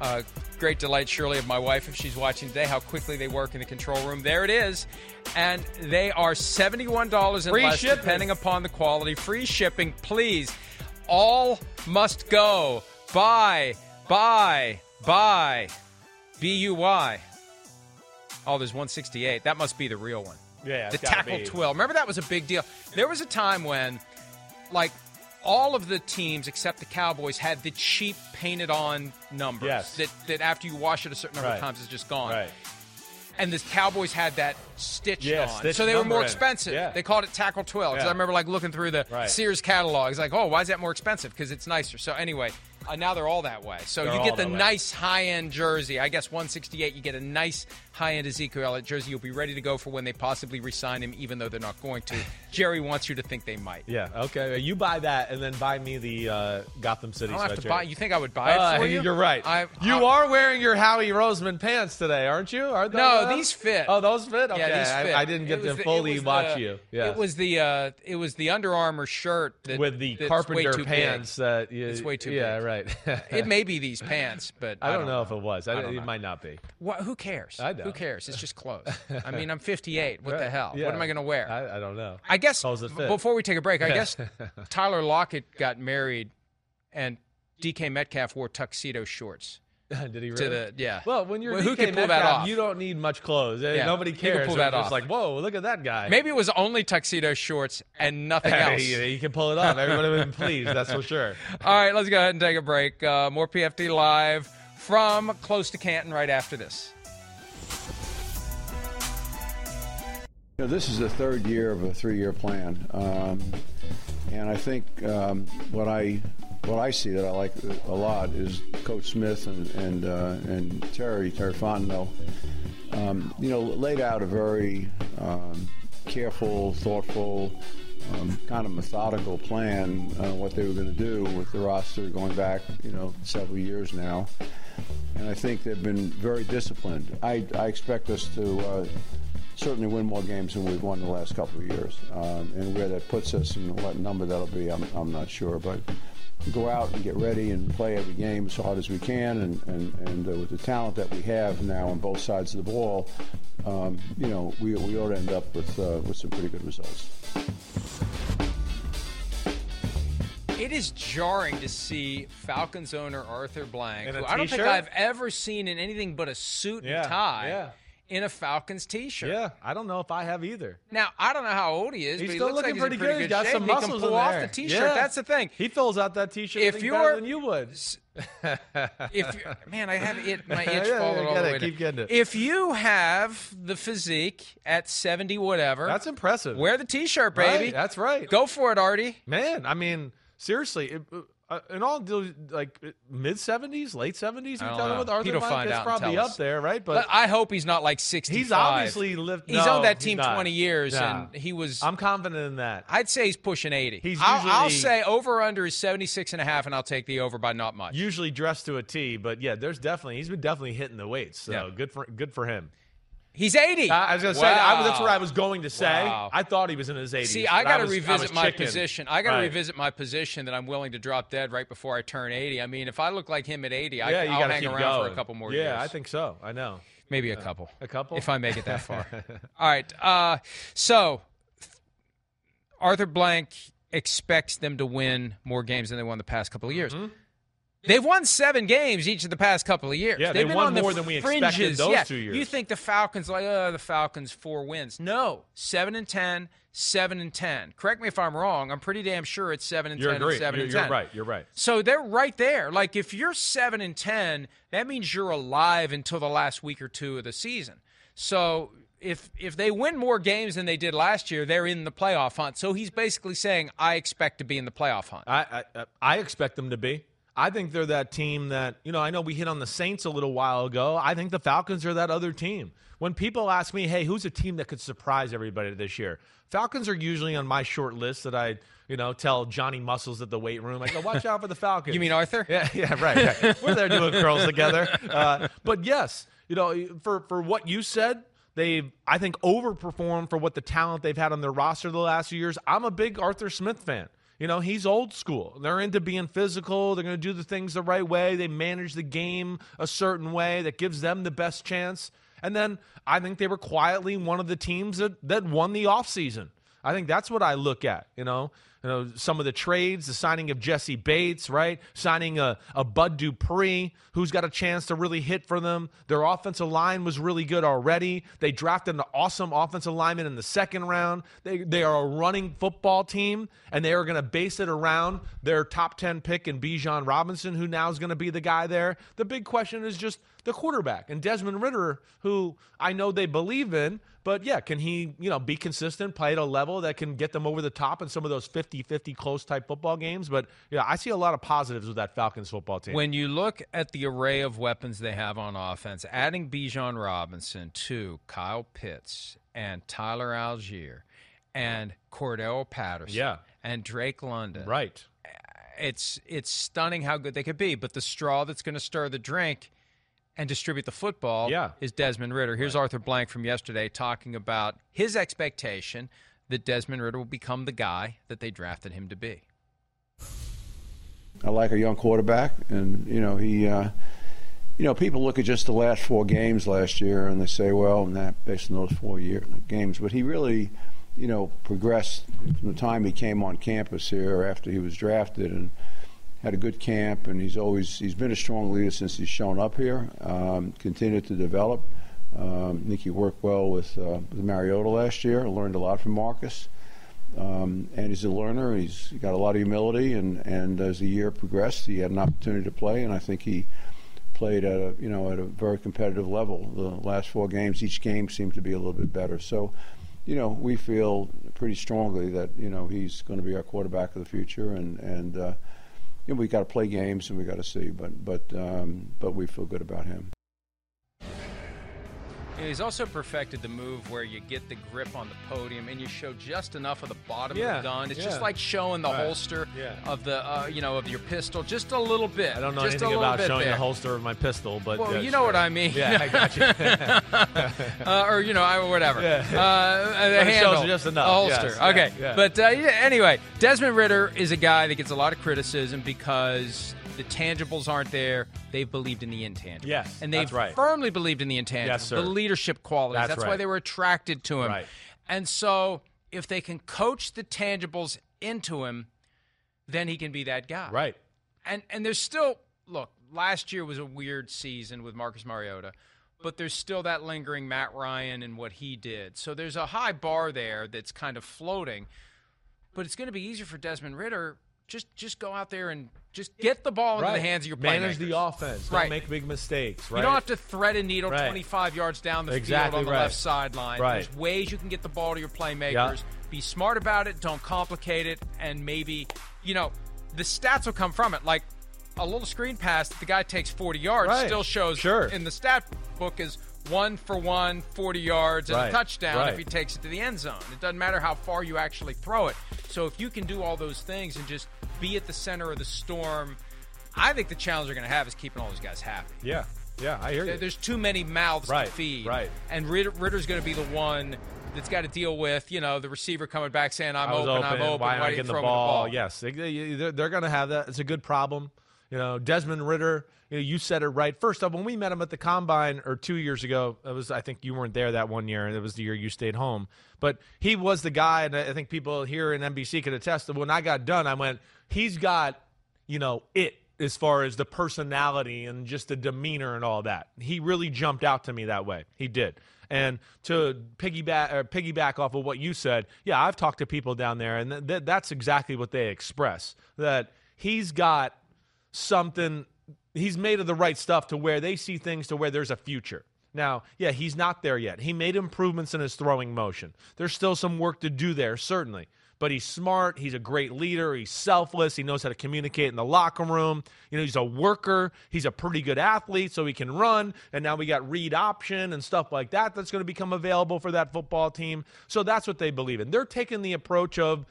Speaker 1: uh, great delight, surely, of my wife, if she's watching today, how quickly they work in the control room. There it is. And they are $71 and
Speaker 3: Free
Speaker 1: less,
Speaker 3: shipping.
Speaker 1: depending upon the quality. Free shipping, please. All must go. Buy, buy, buy. B U Y. Oh, there's 168. That must be the real one.
Speaker 3: Yeah,
Speaker 1: the tackle
Speaker 3: be.
Speaker 1: 12. Remember that was a big deal. There was a time when, like, all of the teams except the Cowboys had the cheap painted on numbers.
Speaker 3: Yes.
Speaker 1: That that after you wash it a certain number
Speaker 3: Right.
Speaker 1: of times, it's just gone.
Speaker 3: Right.
Speaker 1: And the Cowboys had that stitched on,
Speaker 3: stitched
Speaker 1: so they were more expensive.
Speaker 3: Yeah.
Speaker 1: They called it tackle 12. 'cause
Speaker 3: Yeah.
Speaker 1: I remember like looking through the
Speaker 3: Right.
Speaker 1: Sears catalog. It's like, oh, why is that more expensive? Because it's nicer. So anyway. Uh, now they're all that way. So
Speaker 3: They're
Speaker 1: you get the nice high-end jersey. I guess 168. You get a nice high-end Ezekiel Elliott jersey. You'll be ready to go for when they possibly resign him, even though they're not going to. Jerry wants you to think they might.
Speaker 3: Yeah. Okay. You buy that and then buy me the uh, Gotham City
Speaker 1: I don't have to buy. You think I would buy it
Speaker 3: Uh,
Speaker 1: for you?
Speaker 3: You're right.
Speaker 1: I,
Speaker 3: you
Speaker 1: I-
Speaker 3: are wearing your Howie Roseman pants today, aren't you? Are they,
Speaker 1: No, these fit.
Speaker 3: Oh, those fit. Okay.
Speaker 1: Yeah, these
Speaker 3: I-
Speaker 1: fit.
Speaker 3: I, didn't get to
Speaker 1: the-
Speaker 3: fully watch
Speaker 1: the-
Speaker 3: you. Yes.
Speaker 1: It was the uh, it was the Under Armour shirt that,
Speaker 3: with the carpenter
Speaker 1: too big.
Speaker 3: pants that you,
Speaker 1: It's way too big.
Speaker 3: yeah,
Speaker 1: big.
Speaker 3: right.
Speaker 1: it may be these pants, but
Speaker 3: I don't, know, if it was. I,
Speaker 1: I don't
Speaker 3: it
Speaker 1: know.
Speaker 3: might not be.
Speaker 1: What, who cares?
Speaker 3: I know.
Speaker 1: Who cares? It's just clothes. I mean, I'm 58. What the hell?
Speaker 3: Yeah.
Speaker 1: What am I going to wear?
Speaker 3: I, I don't know.
Speaker 1: I guess
Speaker 3: Clothes that fit.
Speaker 1: before we take a break, I guess Tyler Lockett got married, and DK Metcalf wore tuxedo shorts.
Speaker 3: Did he really?
Speaker 1: To the yeah.
Speaker 3: Well, when you're
Speaker 1: Well, who can pull that off?
Speaker 3: You don't need much clothes. Eh,
Speaker 1: Yeah,
Speaker 3: Nobody
Speaker 1: he can pull that off.
Speaker 3: like, whoa, look at that guy.
Speaker 1: Maybe it was only tuxedo shorts and nothing else.
Speaker 3: you, you can pull it off. Everybody would have been pleased. That's for sure.
Speaker 1: All right, let's go ahead and take a break. Uh, more PFT live from close to Canton right after this.
Speaker 8: You know, this is the third year of a three-year plan, um, and I think um, what I what I see that I like a lot is Coach Smith and and, uh, and Terry Terry Fontenot. Um, you know, laid out a very um, careful, thoughtful, um, kind of methodical plan on what they were going to do with the roster going back, you know, several years now. And I think they've been very disciplined. I, I expect us to uh, certainly win more games than we've won the last couple of years. Um, and where that puts us and what number that'll be, I'm, I'm not sure. But go out and get ready and play every game as hard as we can. And, and, and uh, with the talent that we have now on both sides of the ball, um, you know, we, we ought to end up with, uh, with some pretty good results.
Speaker 1: It is jarring to see Falcons owner Arthur Blank, who I don't think? I've ever seen in anything but a suit
Speaker 3: Yeah,
Speaker 1: and tie,
Speaker 3: yeah.
Speaker 1: In a Falcons t-shirt.
Speaker 3: Yeah, I don't know if I have either.
Speaker 1: Now I don't know how old he is,
Speaker 3: He's
Speaker 1: but he
Speaker 3: still
Speaker 1: looks
Speaker 3: looking
Speaker 1: like
Speaker 3: pretty
Speaker 1: in
Speaker 3: good. He's got
Speaker 1: shape.
Speaker 3: some
Speaker 1: he can
Speaker 3: muscles
Speaker 1: pull
Speaker 3: in
Speaker 1: off
Speaker 3: there.
Speaker 1: the t-shirt.
Speaker 3: Yeah.
Speaker 1: That's the thing.
Speaker 3: He fills out that t-shirt
Speaker 1: If you're-
Speaker 3: you would.
Speaker 1: if man, I have it my itch
Speaker 3: Yeah, yeah,
Speaker 1: followed all the
Speaker 3: it.
Speaker 1: way. down.
Speaker 3: Keep getting it.
Speaker 1: If you have the physique at seventy, whatever,
Speaker 3: That's impressive.
Speaker 1: wear the t-shirt,
Speaker 3: Right,
Speaker 1: baby.
Speaker 3: that's right.
Speaker 1: Go for it, Artie.
Speaker 3: Man, I mean, seriously, it, uh, in all like mid seventies, late seventies, you're
Speaker 1: know.
Speaker 3: with Arthur Blank, it's probably up
Speaker 1: us.
Speaker 3: there, right?
Speaker 1: But, I hope he's not like sixty.
Speaker 3: He's obviously lived.
Speaker 1: He's
Speaker 3: no,
Speaker 1: owned that team twenty years,
Speaker 3: Nah.
Speaker 1: and he was.
Speaker 3: I'm confident in that.
Speaker 1: I'd say he's pushing eighty.
Speaker 3: He's
Speaker 1: I'll, I'll say over under is 76 and a half, and I'll take the over by not much.
Speaker 3: Usually dressed to a T, but yeah, there's definitely he's been definitely hitting the weights. So
Speaker 1: Yeah.
Speaker 3: good for good for him.
Speaker 1: He's eighty.
Speaker 3: I, I was gonna say I, that's what I was going to say.
Speaker 1: Wow.
Speaker 3: I thought he was in his 80s.
Speaker 1: See, I got to revisit my
Speaker 3: chicken.
Speaker 1: position. I got to
Speaker 3: Right.
Speaker 1: revisit my position that I'm willing to drop dead right before I turn 80. I mean, if I look like him at 80, I,
Speaker 3: Yeah, you
Speaker 1: I'll hang around
Speaker 3: going.
Speaker 1: for a couple more
Speaker 3: yeah,
Speaker 1: years.
Speaker 3: Yeah, I think so. I know.
Speaker 1: maybe a couple.
Speaker 3: A couple?
Speaker 1: if I make it that far. All right. Uh, so Arthur Blank expects them to win more games than they won the past couple of years.
Speaker 3: Mm-hmm.
Speaker 1: They've won seven games each of the past couple of years.
Speaker 3: Yeah,
Speaker 1: They've
Speaker 3: they
Speaker 1: been
Speaker 3: won
Speaker 1: on the
Speaker 3: more than we expected
Speaker 1: fringes.
Speaker 3: those
Speaker 1: Yeah,
Speaker 3: two years.
Speaker 1: You think the Falcons like, oh, the Falcons four wins? No, seven and ten, seven and ten. Correct me if I'm wrong. I'm pretty damn sure it's seven and
Speaker 3: You're
Speaker 1: ten seven
Speaker 3: You're,
Speaker 1: and
Speaker 3: you're
Speaker 1: ten.
Speaker 3: right. You're right.
Speaker 1: So they're right there. Like if you're seven and ten, that means you're alive until the last week or two of the season. So if if they win more games than they did last year, they're in the playoff hunt. So he's basically saying, I expect to be in the playoff hunt.
Speaker 3: I, I I expect them to be. I think they're that team that you know. I know we hit on the Saints a little while ago. I think the Falcons are that other team. When people ask me, "Hey, who's a team that could surprise everybody this year?" Falcons are usually on my short list that I you know tell Johnny Muscles at the weight room. I go, "Watch out for the Falcons."
Speaker 1: You mean Arthur?
Speaker 3: Yeah, yeah, right. right. We're there doing curls together. Uh, but yes, you know, for for what you said, they've I think overperformed for what the talent they've had on their roster the last few years. I'm a big Arthur Smith fan. You know, he's old school. They're into being physical. They're going to do the things the right way. They manage the game a certain way that gives them the best chance. And then I think they were quietly one of the teams that, that won the offseason. I think that's what I look at, you know. You know, some of the trades, the signing of Jessie Bates, right? Signing a, a Bud Dupree, who's got a chance to really hit for them. Their offensive line was really good already. They drafted an awesome offensive lineman in the second round. They, they are a running football team, and they are going to base it around their top 10 pick in Bijan Robinson, who now is going to be the guy there. The big question is just the quarterback and Desmond Ridder, who I know they believe in, but yeah, can he, you know, be consistent, play at a level that can get them over the top in some of those 50-50 close type football games? But yeah, I see a lot of positives with that Falcons football team.
Speaker 1: When you look at the array of weapons they have on offense, adding Bijan Robinson to Kyle Pitts and Tyler Allgeier and Cordarrelle Patterson
Speaker 3: Yeah.
Speaker 1: and Drake London.
Speaker 3: right.
Speaker 1: It's it's stunning how good they could be, but the straw that's going to stir the drink and distribute the football
Speaker 3: Yeah.
Speaker 1: is Desmond Ridder. Here's Arthur Blank from yesterday talking about his expectation that Desmond Ridder will become the guy that they drafted him to be.
Speaker 8: I like a young quarterback, and you know he, uh, you know, people look at just the last four games last year and they say, well, not based on those four year games, but he really, you know, progressed from the time he came on campus here after he was drafted and had a good camp, and he's always he's been a strong leader since he's shown up here. Um, continued to develop. Um, I think he worked well with, uh, with Mariota last year. Learned a lot from Marcus. Um, and he's a learner. He's got a lot of humility, and, and as the year progressed, he had an opportunity to play, and I think he played at a you know at a very competitive level. The last four games, each game seemed to be a little bit better. So, you know, we feel pretty strongly that you know he's going to be our quarterback of the future, and and uh, you know, we got to play games and we got to see, but but um, but we feel good about him.
Speaker 1: He's also perfected the move where you get the grip on the podium and you show just enough of the bottom
Speaker 3: Yeah,
Speaker 1: of the gun. It's
Speaker 3: yeah.
Speaker 1: just like showing the
Speaker 3: Right,
Speaker 1: holster
Speaker 3: yeah.
Speaker 1: of the uh, you know of your pistol just a little bit.
Speaker 3: I don't know
Speaker 1: just
Speaker 3: anything
Speaker 1: a little
Speaker 3: about
Speaker 1: bit
Speaker 3: showing
Speaker 1: there.
Speaker 3: the holster of my pistol, but
Speaker 1: Well, you know
Speaker 3: sure.
Speaker 1: what I mean.
Speaker 3: Yeah, I got you.
Speaker 1: uh, or you know, I, whatever.
Speaker 3: Yeah.
Speaker 1: Uh, the
Speaker 3: But it shows
Speaker 1: handle,
Speaker 3: just enough,
Speaker 1: holster.
Speaker 3: yes,
Speaker 1: okay, but uh, yeah, anyway, Desmond Ridder is a guy that gets a lot of criticism because the tangibles aren't there. They've believed in the intangibles.
Speaker 3: Yes,
Speaker 1: and they've
Speaker 3: right.
Speaker 1: firmly believed in the intangibles.
Speaker 3: Yes, sir.
Speaker 1: The leadership qualities.
Speaker 3: That's
Speaker 1: That's, why they were attracted to him.
Speaker 3: Right.
Speaker 1: And so, if they can coach the tangibles into him, then he can be that guy.
Speaker 3: right.
Speaker 1: And and there's still look. Last year was a weird season with Marcus Mariota, but there's still that lingering Matt Ryan and what he did. So there's a high bar there that's kind of floating. But it's going to be easier for Desmond Ridder. Just just go out there and just get the ball into the hands of your playmakers.
Speaker 3: Manage the offense. Don't
Speaker 1: Right.
Speaker 3: make big mistakes. Right.
Speaker 1: You don't have to thread a needle
Speaker 3: Right.
Speaker 1: 25 yards down the
Speaker 3: Exactly
Speaker 1: field on the
Speaker 3: right.
Speaker 1: left sideline.
Speaker 3: Right.
Speaker 1: There's ways you can get the ball to your playmakers.
Speaker 3: Yeah.
Speaker 1: Be smart about it. Don't complicate it. And maybe, you know, the stats will come from it. Like a little screen pass that the guy takes 40 yards
Speaker 3: Right.
Speaker 1: still shows
Speaker 3: Sure.
Speaker 1: in the stat book is one for one, 40 yards, and
Speaker 3: Right.
Speaker 1: a touchdown
Speaker 3: Right.
Speaker 1: if he takes it to the end zone. It doesn't matter how far you actually throw it. So if you can do all those things and just be at the center of the storm, I think the challenge they're going to have is keeping all those guys happy.
Speaker 3: Yeah. Yeah. I hear you.
Speaker 1: There's too many mouths
Speaker 3: Right,
Speaker 1: to feed.
Speaker 3: right.
Speaker 1: And Ridder, Ridder's going to be the one that's got to deal with, you know, the receiver coming back saying, I'm
Speaker 3: was
Speaker 1: open, I'm open.
Speaker 3: Why
Speaker 1: Why
Speaker 3: I
Speaker 1: you
Speaker 3: getting
Speaker 1: throw
Speaker 3: the ball?
Speaker 1: the ball?
Speaker 3: Yes, they, they're going to have that. It's a good problem. You know, Desmond Ridder. You, know, you said it right. First off, when we met him at the combine or two years ago, it was I think you weren't there that one year. It was the year you stayed home. But he was the guy, and I think people here in NBC could attest that when I got done, I went, he's got, you know, it as far as the personality and just the demeanor and all that. He really jumped out to me that way. He did. And to piggyback or piggyback off of what you said, yeah, I've talked to people down there, and th- th- that's exactly what they express. That he's got something. He's made of the right stuff to where they see things to where there's a future. Now, yeah, he's not there yet. He made improvements in his throwing motion. There's still some work to do there, certainly. But he's smart. He's a great leader. He's selfless. He knows how to communicate in the locker room. You know, he's a worker. He's a pretty good athlete, so he can run. And now we got read option and stuff like that that's going to become available for that football team. So that's what they believe in. They're taking the approach of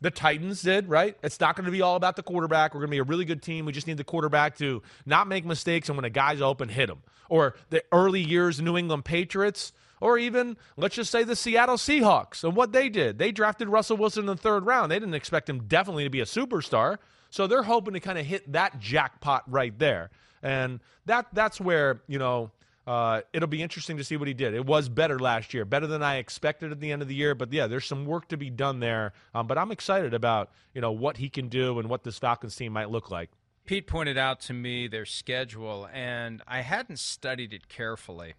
Speaker 3: the Titans did, right? It's not going to be all about the quarterback. We're going to be a really good team. We just need the quarterback to not make mistakes and when a guy's open, hit him. Or the early years New England Patriots, or even let's just say the Seattle Seahawks and what they did. They drafted Russell Wilson in the third round. They didn't expect him definitely to be a superstar. So they're hoping to kind of hit that jackpot right there. And that that's where, you know, uh, it'll be interesting to see what he did. It was better last year, better than I expected at the end of the year. But yeah, there's some work to be done there. Um, but I'm excited about you know what he can do and what this Falcons team might look like.
Speaker 1: Pete pointed out to me their schedule, and I hadn't studied it carefully.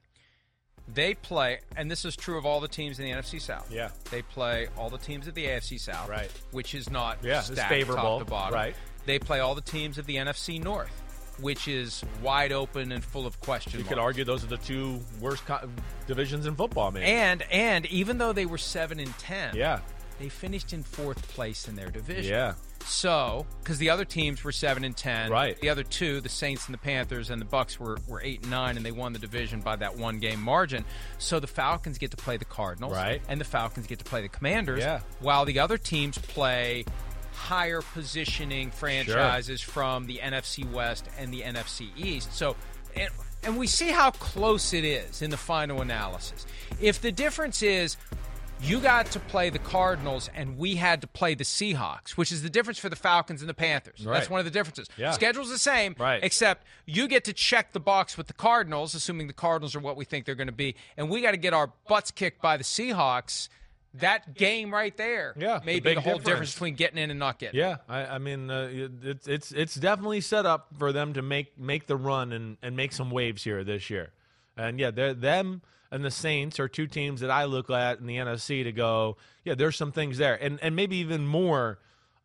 Speaker 1: They play, and this is true of all the teams in the NFC South.
Speaker 3: Yeah.
Speaker 1: They play all the teams of the AFC South,
Speaker 3: Right.
Speaker 1: Which is not
Speaker 3: Yeah,
Speaker 1: stacked
Speaker 3: favorable,
Speaker 1: top to bottom.
Speaker 3: right.
Speaker 1: They play all the teams of the NFC North, which is wide open and full of questions.
Speaker 3: You
Speaker 1: marks.
Speaker 3: could argue those are the two worst co- divisions in football, man.
Speaker 1: And and even though they were seven and ten,
Speaker 3: yeah,
Speaker 1: they finished in fourth place in their division.
Speaker 3: yeah,
Speaker 1: So, because the other teams were seven and ten,
Speaker 3: Right.
Speaker 1: The other two, the Saints and the Panthers and the Bucks, were were eight and nine, and they won the division by that one game margin. So the Falcons get to play the Cardinals,
Speaker 3: Right.
Speaker 1: And the Falcons get to play the Commanders,
Speaker 3: Yeah.
Speaker 1: While the other teams play higher positioning franchises from the NFC West and the NFC East. So, and, and we see how close it is in the final analysis. If the difference is you got to play the Cardinals and we had to play the Seahawks, which is the difference for the Falcons and the Panthers. That's one of the differences.
Speaker 3: Yeah.
Speaker 1: Schedule's the same,
Speaker 3: Right.
Speaker 1: except you get to check the box with the Cardinals, assuming the Cardinals are what we think they're going to be, and we got to get our butts kicked by the Seahawks. That game right there
Speaker 3: Yeah,
Speaker 1: may
Speaker 3: the
Speaker 1: be the whole
Speaker 3: difference.
Speaker 1: difference between getting in and not getting
Speaker 3: yeah. I, I mean, uh, it's it's it's definitely set up for them to make make the run and and make some waves here this year. And yeah, they're, them and the Saints are two teams that I look at in the NFC to go. Yeah, there's some things there, and and maybe even more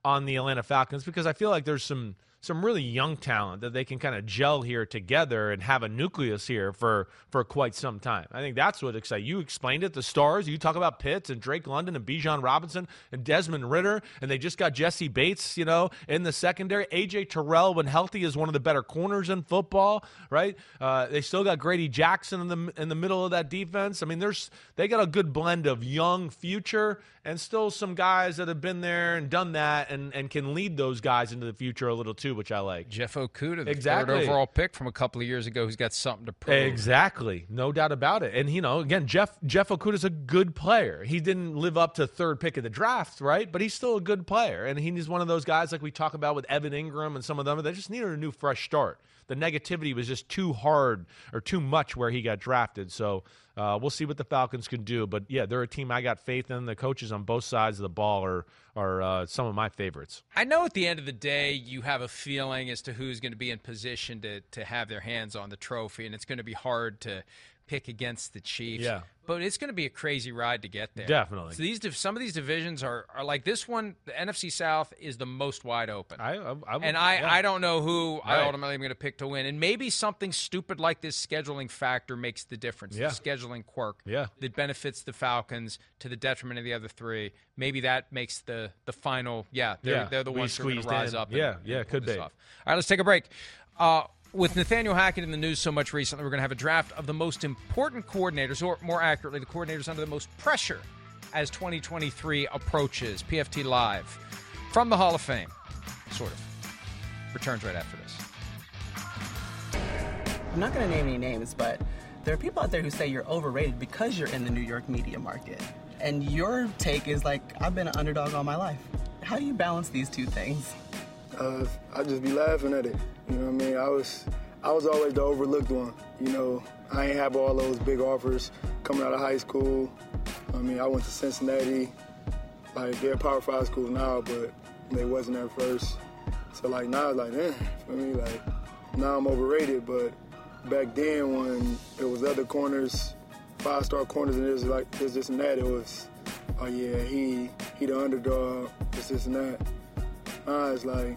Speaker 3: on the Atlanta Falcons because I feel like there's some some really young talent that they can kind of gel here together and have a nucleus here for for quite some time. I think that's what excites you. Explained it. The stars. You talk about Pitts and Drake London and Bijan Robinson and Desmond Ridder, and they just got Jessie Bates, you know, in the secondary. AJ Terrell, when healthy, is one of the better corners in football. Right? Uh, they still got Grady Jackson in the in the middle of that defense. I mean, there's they got a good blend of young future and still some guys that have been there and done that and and can lead those guys into the future a little too, which I like.
Speaker 1: Jeff Okudah, the
Speaker 3: Exactly.
Speaker 1: third overall pick from a couple of years ago, who's got something to prove.
Speaker 3: Exactly, no doubt about it. And you know, again, Jeff Jeff Okudah's a good player. He didn't live up to third pick of the draft, right? But he's still a good player, and he's one of those guys like we talk about with Evan Engram and some of them. that just needed a new fresh start. The negativity was just too hard or too much where he got drafted. So Uh, we'll see what the Falcons can do, but yeah, they're a team I got faith in. The coaches on both sides of the ball are are uh, some of my favorites.
Speaker 1: I know at the end of the day, you have a feeling as to who's going to be in position to to have their hands on the trophy, and it's going to be hard to pick against the Chiefs.
Speaker 3: Yeah.
Speaker 1: But it's going to be a crazy ride to get there.
Speaker 3: Definitely.
Speaker 1: So these some of these divisions are, are like this one. The NFC South is the most wide open.
Speaker 3: I, I, I
Speaker 1: and I,
Speaker 3: yeah.
Speaker 1: I don't know who I ultimately am going to pick to win. And maybe something stupid like this scheduling factor makes the difference.
Speaker 3: Yeah.
Speaker 1: The scheduling quirk
Speaker 3: Yeah.
Speaker 1: that benefits the Falcons to the detriment of the other three. Maybe that makes the the final. Yeah, they're,
Speaker 3: Yeah,
Speaker 1: they're the
Speaker 3: we
Speaker 1: ones who are going to rise
Speaker 3: in.
Speaker 1: up. and-
Speaker 3: Yeah,
Speaker 1: and
Speaker 3: yeah,
Speaker 1: pull
Speaker 3: could be.
Speaker 1: off. All right, let's take a break. Uh, with Nathaniel Hackett in the news so much recently, we're going to have a draft of the most important coordinators, or more accurately, the coordinators under the most pressure as 2023 approaches. PFT Live from the Hall of Fame, sort of. Returns right after this.
Speaker 9: I'm not going to name any names, but there are people out there who say you're overrated because you're in the New York media market. And your take is like, I've been an underdog all my life. How do you balance these two things?
Speaker 10: Uh, I just be laughing at it. You know what I mean? I was I was always the overlooked one. You know, I ain't have all those big offers coming out of high school. I mean, I went to Cincinnati, like they're Power Five schools now, but they wasn't at first. So like now, it's like, eh, for me, like now I'm overrated. But back then, when it was other corners, five star corners, and was like this, this, and that, it was, oh yeah, he he the underdog, this, this, and that. Now it's like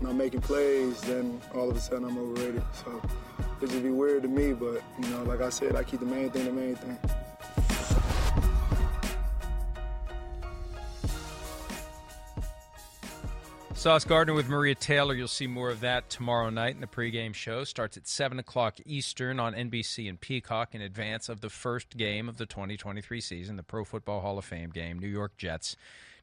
Speaker 10: when I'm making plays, then all of a sudden I'm overrated. So it just be weird to me, but you know, like I said, I keep the main thing the main thing.
Speaker 1: Sauce Gardner with Maria Taylor. You'll see more of that tomorrow night in the pregame show. Starts at 7 o'clock Eastern on NBC and Peacock in advance of the first game of the 2023 season, the Pro Football Hall of Fame game, New York Jets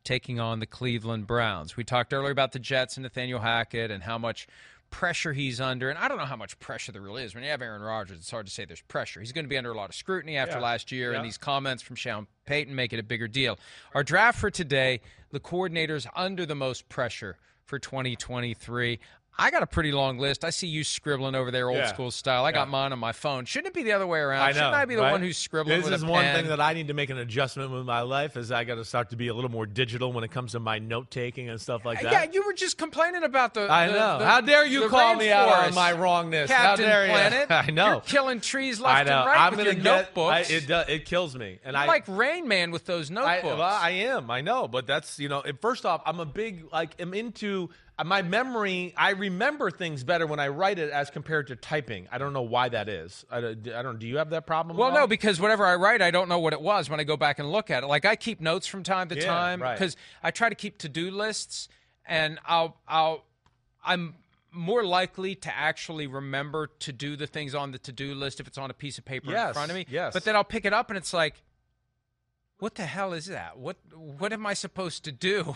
Speaker 1: taking on the Cleveland Browns. We talked earlier about the Jets and Nathaniel Hackett and how much pressure he's under. And I don't know how much pressure there really is. When you have Aaron Rodgers, it's hard to say there's pressure. He's going to be under a lot of scrutiny after
Speaker 3: Yeah.
Speaker 1: last year,
Speaker 3: Yeah.
Speaker 1: and these comments from Sean Payton make it a bigger deal. Our draft for today, the coordinators under the most pressure for 2023. I got a pretty long list. I see you scribbling over there, old
Speaker 3: Yeah.
Speaker 1: school style. I got mine on my phone. Shouldn't it be the other way around?
Speaker 3: I know.
Speaker 1: Shouldn't I be the
Speaker 3: right?
Speaker 1: one who's scribbling
Speaker 3: This is one
Speaker 1: pen?
Speaker 3: thing that I need to make an adjustment with my life. Is I got to start to be a little more digital when it comes to my note taking and stuff like that.
Speaker 1: Yeah, you were just complaining about the.
Speaker 3: I
Speaker 1: the-
Speaker 3: know.
Speaker 1: the-
Speaker 3: How dare you call me out on my wrongness? How
Speaker 1: Captain
Speaker 3: dare you?
Speaker 1: Planet.
Speaker 3: I know.
Speaker 1: You're killing trees left
Speaker 3: I know.
Speaker 1: and right
Speaker 3: I'm
Speaker 1: with your
Speaker 3: get,
Speaker 1: notebooks.
Speaker 3: I, it does. It kills me. And
Speaker 1: You're
Speaker 3: I
Speaker 1: like Rain Man with those
Speaker 3: I,
Speaker 1: notebooks.
Speaker 3: well, I am. I know, but that's you know. First off, I'm a big like. I'm into uh, my memory. I remember things better when I write it as compared to typing. I don't know why that is. I, don't- I don't. Do you have that problem?
Speaker 1: Well, no, because whatever I write, I don't know what it was when I go back and look at it. Like I keep notes from time to
Speaker 3: Yeah,
Speaker 1: time
Speaker 3: right.
Speaker 1: because I try to keep to-do lists, and I'll I'll I'm more likely to actually remember to do the things on the to-do list if it's on a piece of paper in front of me.
Speaker 3: yes.
Speaker 1: But then I'll pick it up and it's like. What the hell is that? What what am I supposed to do?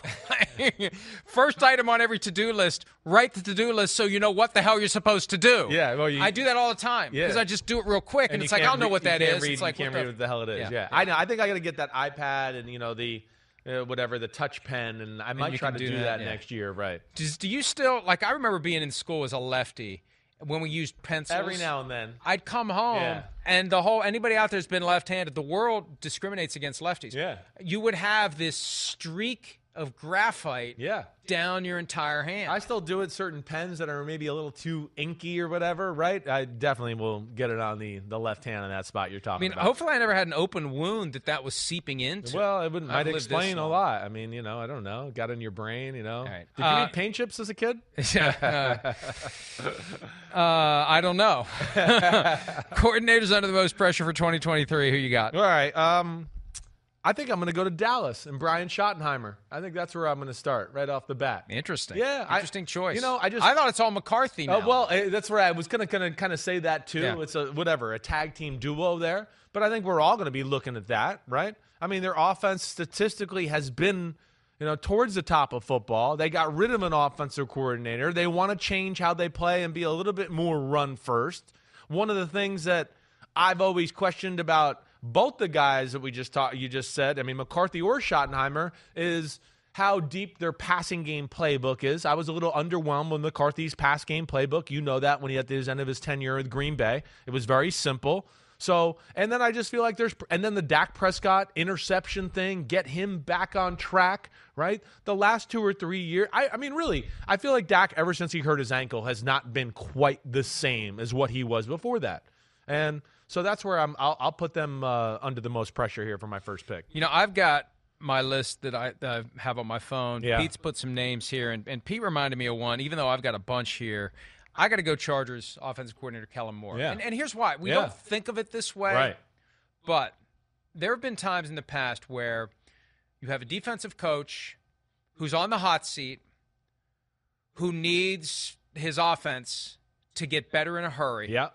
Speaker 1: First item on every to-do list, write the to-do list so you know what the hell you're supposed to do.
Speaker 3: Yeah, well, you-
Speaker 1: I do that all the time
Speaker 3: Yeah.
Speaker 1: because I just do it real quick, and,
Speaker 3: you
Speaker 1: it's like I
Speaker 3: can't
Speaker 1: don't know what that is.
Speaker 3: read-
Speaker 1: it's like
Speaker 3: can't
Speaker 1: what
Speaker 3: read
Speaker 1: the-
Speaker 3: what the hell it is.
Speaker 1: Yeah,
Speaker 3: Yeah, I know. I think I got to get that iPad and you know the uh, whatever the touch pen, and I might
Speaker 1: you
Speaker 3: try to
Speaker 1: do
Speaker 3: do
Speaker 1: that,
Speaker 3: that,
Speaker 1: yeah.
Speaker 3: next year. Right.
Speaker 1: Does, do you still like? I remember being in school as a lefty when we used pencils.
Speaker 3: Every now and then.
Speaker 1: I'd come home
Speaker 3: Yeah.
Speaker 1: and the whole anybody out there's been left-handed. The world discriminates against lefties.
Speaker 3: Yeah.
Speaker 1: you would have this streak of graphite.
Speaker 3: Yeah.
Speaker 1: down your entire hand.
Speaker 3: I still do it certain pens that are maybe a little too inky or whatever, right? I definitely will get it on the, the left hand in that spot you're talking I
Speaker 1: mean,
Speaker 3: about.
Speaker 1: hopefully, I never had an open wound that that was seeping into.
Speaker 3: well, it would, might explain a lot. I mean, you know, I don't know. Got in your brain, you know.
Speaker 1: right.
Speaker 3: Did you
Speaker 1: Uh,
Speaker 3: eat paint chips as a kid?
Speaker 1: Yeah. Uh, uh, I don't know. Coordinators under the most pressure for 2023. Who you got?
Speaker 3: All right. Um, I think I'm going to go to Dallas and Brian Schottenheimer. I think that's where I'm going to start right off the bat.
Speaker 1: Interesting.
Speaker 3: Yeah, I-
Speaker 1: Interesting choice.
Speaker 3: you know, I just-
Speaker 1: I thought it's all McCarthy now.
Speaker 3: Oh well, eh, that's where I was kind of kind of say that too.
Speaker 1: Yeah.
Speaker 3: It's a whatever a tag team duo there, but I think we're all going to be looking at that, right? I mean, their offense statistically has been, you know, towards the top of football. They got rid of an offensive coordinator. They want to change how they play and be a little bit more run first. One of the things that I've always questioned about both the guys that we just talked, you just said, I mean, McCarthy or Schottenheimer, is how deep their passing game playbook is. I was a little underwhelmed with McCarthy's pass game playbook. You know that when he at the end of his tenure with Green Bay, it was very simple. So, and then I just feel like there's, and then the Dak Prescott interception thing, get him back on track, right? The last two or three years, I, I mean, really, I feel like Dak, ever since he hurt his ankle, has not been quite the same as what he was before that. And so that's where I'm, I'll, I'll put them uh, under the most pressure here for my first pick.
Speaker 1: You know, I've got my list that I, that I have on my phone.
Speaker 3: Yeah.
Speaker 1: Pete's put some names here, and, and Pete reminded me of one, even though I've got a bunch here. I got to go Chargers offensive coordinator Kellen Moore.
Speaker 3: Yeah.
Speaker 1: And, and here's why. We
Speaker 3: Yeah.
Speaker 1: don't think of it this way.
Speaker 3: Right.
Speaker 1: But there have been times in the past where you have a defensive coach who's on the hot seat, who needs his offense to get better in a hurry.
Speaker 3: Yeah.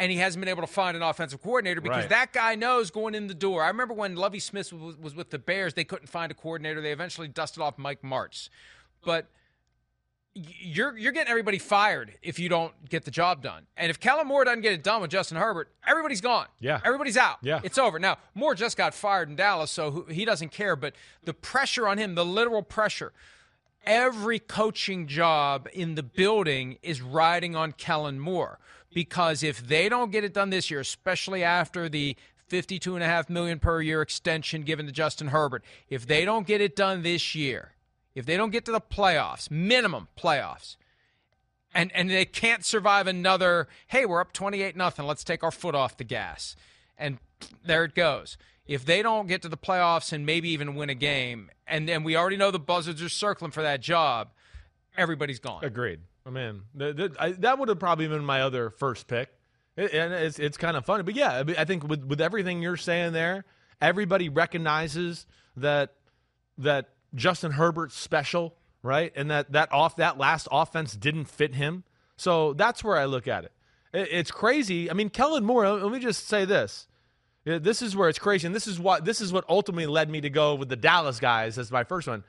Speaker 1: And he hasn't been able to find an offensive coordinator because
Speaker 3: Right.
Speaker 1: that guy knows going in the door. I remember when Lovie Smith was, was with the Bears, they couldn't find a coordinator. They eventually dusted off Mike Martz. But you're you're getting everybody fired if you don't get the job done. And if Kellen Moore doesn't get it done with Justin Herbert, everybody's gone.
Speaker 3: Yeah.
Speaker 1: everybody's out.
Speaker 3: Yeah.
Speaker 1: it's over. Now Moore just got fired in Dallas, so he doesn't care. But the pressure on him, the literal pressure, every coaching job in the building is riding on Kellen Moore because if they don't get it done this year, especially after the fifty-two and a half million per year extension given to Justin Herbert, if they don't get it done this year, if they don't get to the playoffs, minimum playoffs, and and they can't survive another, hey, we're up twenty-eight nothing, let's take our foot off the gas, and there it goes. If they don't get to the playoffs and maybe even win a game, and then we already know the Buzzards are circling for that job, everybody's gone.
Speaker 3: Agreed. Th- I, that would have probably been my other first pick, and it's it's kind of funny. But yeah, I, think with with everything you're saying there, everybody recognizes that that Justin Herbert's special, right? And that that off that last offense didn't fit him. So that's where I look at it. it it's crazy. I mean, Kellen Moore. Let me just say this. This is where it's crazy, and this is what this is what ultimately led me to go with the Dallas guys as my first one.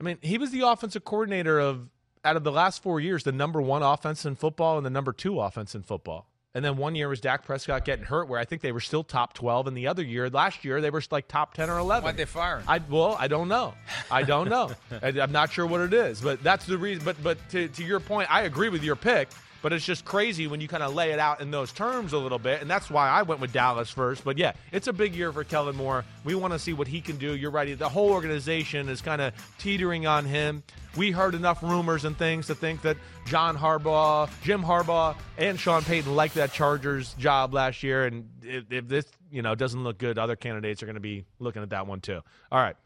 Speaker 3: I mean, he was the offensive coordinator of out of the last four years, the number one offense in football and the number two offense in football. And then one year was Dak Prescott getting hurt, where I think they were still top twelve, and the other year, last year, they were like top ten or eleven.
Speaker 1: Why'd they fire him?
Speaker 3: I well, I don't know. I don't know. I, I'm not sure what it is, but that's the reason. But but to, to your point, I agree with your pick. But it's just crazy when you kind of lay it out in those terms a little bit, and that's why I went with Dallas first. But yeah, it's a big year for Kellen Moore. We want to see what he can do. You're right. The whole organization is kind of teetering on him. We heard enough rumors and things to think that John Harbaugh, Jim Harbaugh, and Sean Payton liked that Chargers job last year. And if, if this you know doesn't look good, other candidates are going to be looking at that one too. All right,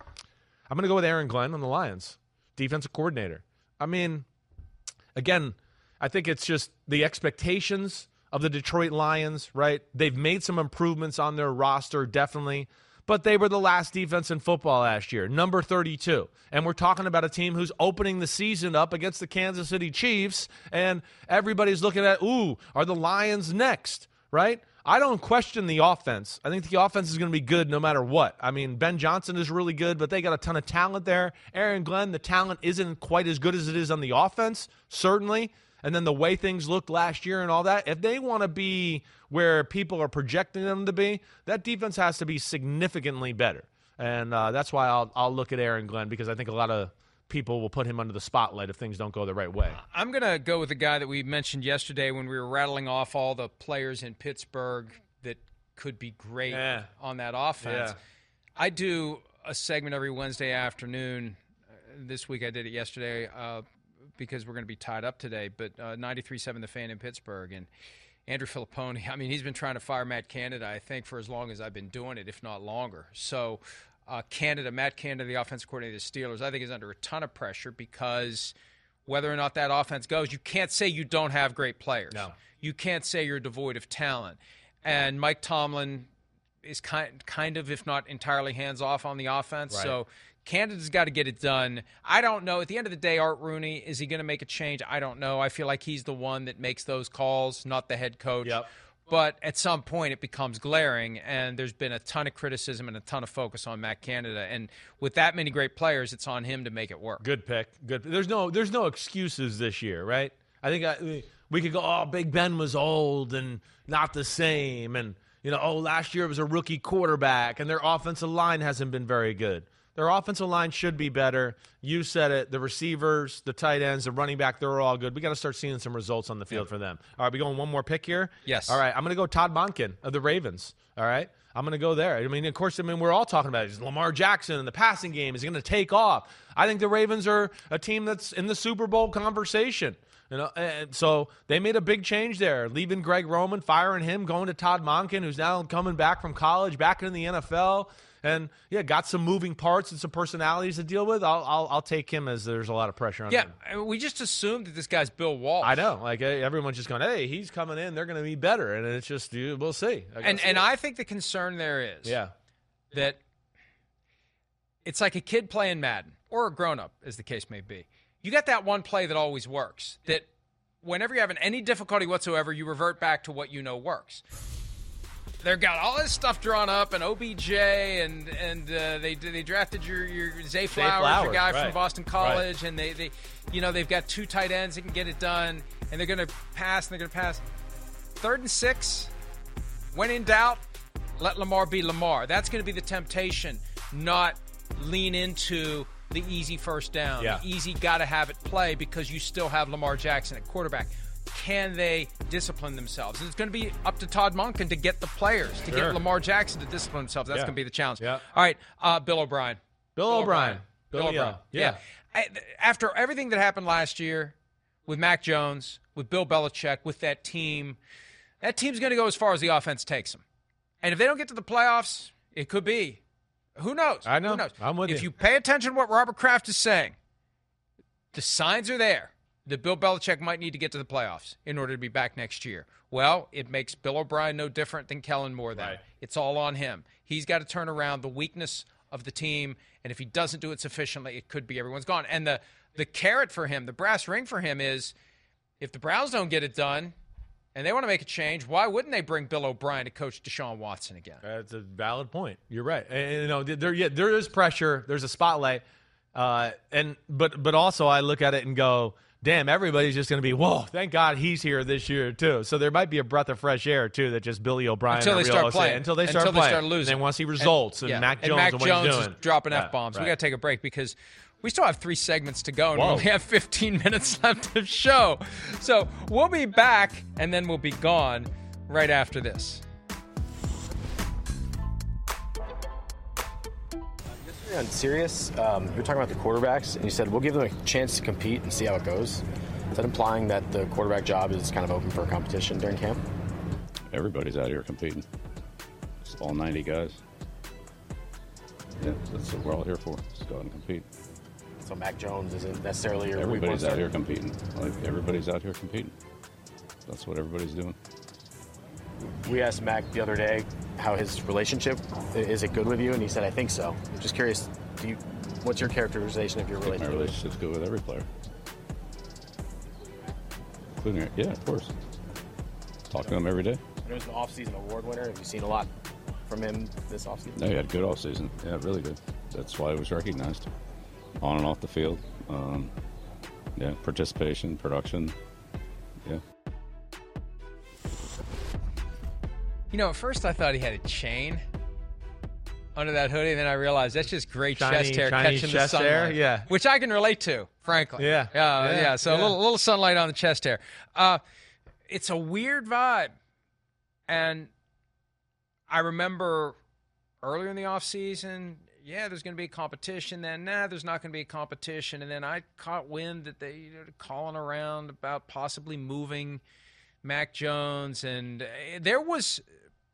Speaker 3: I'm going to go with Aaron Glenn on the Lions, defensive coordinator. I mean, again, I think it's just the expectations of the Detroit Lions, right? They've made some improvements on their roster, definitely, but they were the last defense in football last year, number 32. And we're talking about a team who's opening the season up against the Kansas City Chiefs, and everybody's looking at, ooh, are the Lions next, right? I don't question the offense. I think the offense is going to be good no matter what. I mean, Ben Johnson is really good, but they got a ton of talent there. Aaron Glenn, the talent isn't quite as good as it is on the offense, certainly. And then the way things looked last year and all that, if they want to be where people are projecting them to be, that defense has to be significantly better. And uh, that's why I'll, I'll look at Aaron Glenn because I think a lot of people will put him under the spotlight if things don't go the right way.
Speaker 1: I'm going to go with the guy that we mentioned yesterday when we were rattling off all the players in Pittsburgh that could be great
Speaker 3: Yeah.
Speaker 1: on that offense.
Speaker 3: Yeah.
Speaker 1: I do a segment every Wednesday afternoon. This week I did it yesterday uh, because we're going to be tied up today, but uh, 93.7 The Fan in Pittsburgh. And Andrew Fillipponi, I mean, he's been trying to fire Matt Canada, I think, for as long as I've been doing it, if not longer. So, uh, Canada, Matt Canada, the offensive coordinator of the Steelers, I think is under a ton of pressure because whether or not that offense goes, you can't say you don't have great players.
Speaker 3: No.
Speaker 1: You can't say you're devoid of talent. And Mike Tomlin is kind, kind of, if not entirely, hands off on the offense.
Speaker 3: Right.
Speaker 1: So Canada's got to get it done. I don't know. At the end of the day, Art Rooney, is he going to make a change? I don't know. I feel like he's the one that makes those calls, not the head coach.
Speaker 3: Yep.
Speaker 1: But at some point, it becomes glaring, and there's been a ton of criticism and a ton of focus on Matt Canada. And with that many great players, it's on him to make it work.
Speaker 3: Good pick. Good. There's no there's no excuses this year, right? I think I, we could go. Oh, Big Ben was old and not the same, and you know, oh, last year it was a rookie quarterback, and their offensive line hasn't been very good. Their offensive line should be better. You said it. The receivers, the tight ends, the running back, they're all good. We got to start seeing some results on the field for them. All right, we going one more pick here?
Speaker 1: Yes.
Speaker 3: All right, I'm going to go Todd Monken of the Ravens. All right. I'm going to go there. I mean, of course, I mean, we're all talking about it. Is Lamar Jackson in the passing game? Is he going to take off? I think the Ravens are a team that's in the Super Bowl conversation. You know, and so they made a big change there, leaving Greg Roman, firing him, going to Todd Monken, who's now coming back from college, back in the NFL, and yeah, got some moving parts and some personalities to deal with. I'll I'll, I'll take him as there's a lot of pressure on
Speaker 1: Yeah,
Speaker 3: him.
Speaker 1: Mean, we just assumed that this guy's Bill Walsh.
Speaker 3: I know, like everyone's just going, hey, he's coming in, they're going to be better, and it's just you- we'll see. I
Speaker 1: and
Speaker 3: see
Speaker 1: and
Speaker 3: it.
Speaker 1: I think the concern there is
Speaker 3: yeah,
Speaker 1: that it's like a kid playing Madden or a grown up, as the case may be. You got that one play that always works. That whenever you're having any difficulty whatsoever, you revert back to what you know works. They've got all this stuff drawn up, and OBJ, and and uh, they they drafted your your Zay Flowers,
Speaker 3: Flowers,
Speaker 1: your guy from. Boston College, and they they you know they've got two tight ends that can get it done, and they're going to pass, and they're going to pass. Third and six, when in doubt, let Lamar be Lamar. That's going to be the temptation, not lean into the easy first down,
Speaker 3: Yeah.
Speaker 1: the easy got to have it play because you still have Lamar Jackson at quarterback. Can they discipline themselves? And it's going to be up to Todd Monken to get the players, to
Speaker 3: Sure.
Speaker 1: get Lamar Jackson to discipline themselves. That's
Speaker 3: Yeah.
Speaker 1: going to be the challenge.
Speaker 3: Yeah.
Speaker 1: All right, uh, Bill O'Brien.
Speaker 3: Bill O'Brien.
Speaker 1: Bill
Speaker 3: Bill,
Speaker 1: O'Brien.
Speaker 3: yeah. Yeah.
Speaker 1: I- After everything that happened last year with Mac Jones, with Bill Belichick, with that team, that team's going to go as far as the offense takes them. And if they don't get to the playoffs, it could be. Who knows?
Speaker 3: I know.
Speaker 1: Who knows?
Speaker 3: I'm with
Speaker 1: if
Speaker 3: you.
Speaker 1: you pay attention to what Robert Kraft is saying, the signs are there that Bill Belichick might need to get to the playoffs in order to be back next year. Well, it makes Bill O'Brien no different than Kellen Moore then.
Speaker 3: Right.
Speaker 1: It's all on him. He's got to turn around the weakness of the team, and if he doesn't do it sufficiently, it could be everyone's gone. And the the carrot for him, the brass ring for him is if the Browns don't get it done and they want to make a change, why wouldn't they bring Bill O'Brien to coach Deshaun Watson again?
Speaker 3: That's a valid point. You're right. And, you know, there yeah, there is pressure. There's a spotlight. Uh, and but but also I look at it and go, damn, everybody's just going to be, whoa, thank God he's here this year too. So there might be a breath of fresh air too that just Billy O'Brien
Speaker 1: Until they start playing.
Speaker 3: until they start
Speaker 1: Until they start losing.
Speaker 3: And want to results and,
Speaker 1: yeah.
Speaker 3: Mac Jones
Speaker 1: and Mac
Speaker 3: and
Speaker 1: Jones is dropping
Speaker 3: Yeah,
Speaker 1: f bombs. We got to take a break because we still have three segments to go, and we only have 15 minutes left of show. So we'll be back, and then we'll be gone right after this.
Speaker 11: On serious, um, you were talking about the quarterbacks, and you said we'll give them a chance to compete and see how it goes. Is that implying that the quarterback job is kind of open for competition during camp?
Speaker 12: Everybody's out here competing. It's all 90 guys. Yeah, that's what we're all here for. Just go out and compete.
Speaker 11: So Mac Jones isn't necessarily your
Speaker 12: Everybody's out here competing. Like everybody's out here competing. That's what everybody's doing.
Speaker 11: We asked Mac the other day how his relationship is it good with you, and he said, "I think so." I'm just curious, do you, what's your characterization of your
Speaker 12: think my
Speaker 11: relationship?
Speaker 12: relationship's good with every player, including yeah, of course. Talk to him every day.
Speaker 11: I know he's an off-season award winner. Have you seen a lot from him this offseason?
Speaker 12: No, he had a good offseason. Yeah, really good. That's why he was recognized on and off the field. Um, yeah, participation, production.
Speaker 1: You know, at first I thought he had a chain under that hoodie, and then I realized that's just great
Speaker 3: Shiny-
Speaker 1: chest hair
Speaker 3: shiny
Speaker 1: catching
Speaker 3: chest
Speaker 1: the sunlight.
Speaker 3: hair, yeah.
Speaker 1: which I can relate to, frankly.
Speaker 3: Yeah.
Speaker 1: yeah,
Speaker 3: Yeah,
Speaker 1: yeah. So
Speaker 3: yeah.
Speaker 1: a little, little sunlight on the chest hair. Uh, it's a weird vibe, and I remember earlier in the off season. Yeah, there's going to be a competition. Then, nah, there's not going to be a competition. And then I caught wind that they you know, calling around about possibly moving Mac Jones, and uh, there was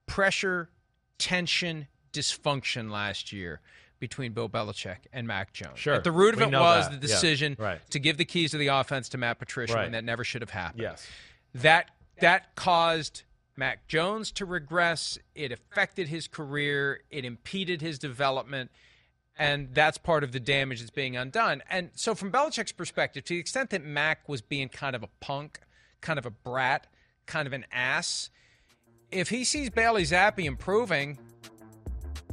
Speaker 1: pressure, tension, dysfunction last year between Bill Belichick and Mac Jones.
Speaker 3: Sure.
Speaker 1: At the root of
Speaker 3: We
Speaker 1: it was
Speaker 3: that.
Speaker 1: the
Speaker 3: Yeah.
Speaker 1: decision
Speaker 3: Right.
Speaker 1: to give the keys to the offense to Matt Patricia,
Speaker 3: Right.
Speaker 1: and that never should have happened.
Speaker 3: Yes.
Speaker 1: That that caused Mac Jones to regress. It affected his career. It impeded his development. And that's part of the damage that's being undone. And so, from Belichick's perspective, to the extent that Mac was being kind of a punk, kind of a brat, kind of an ass, if he sees Bailey Zappe improving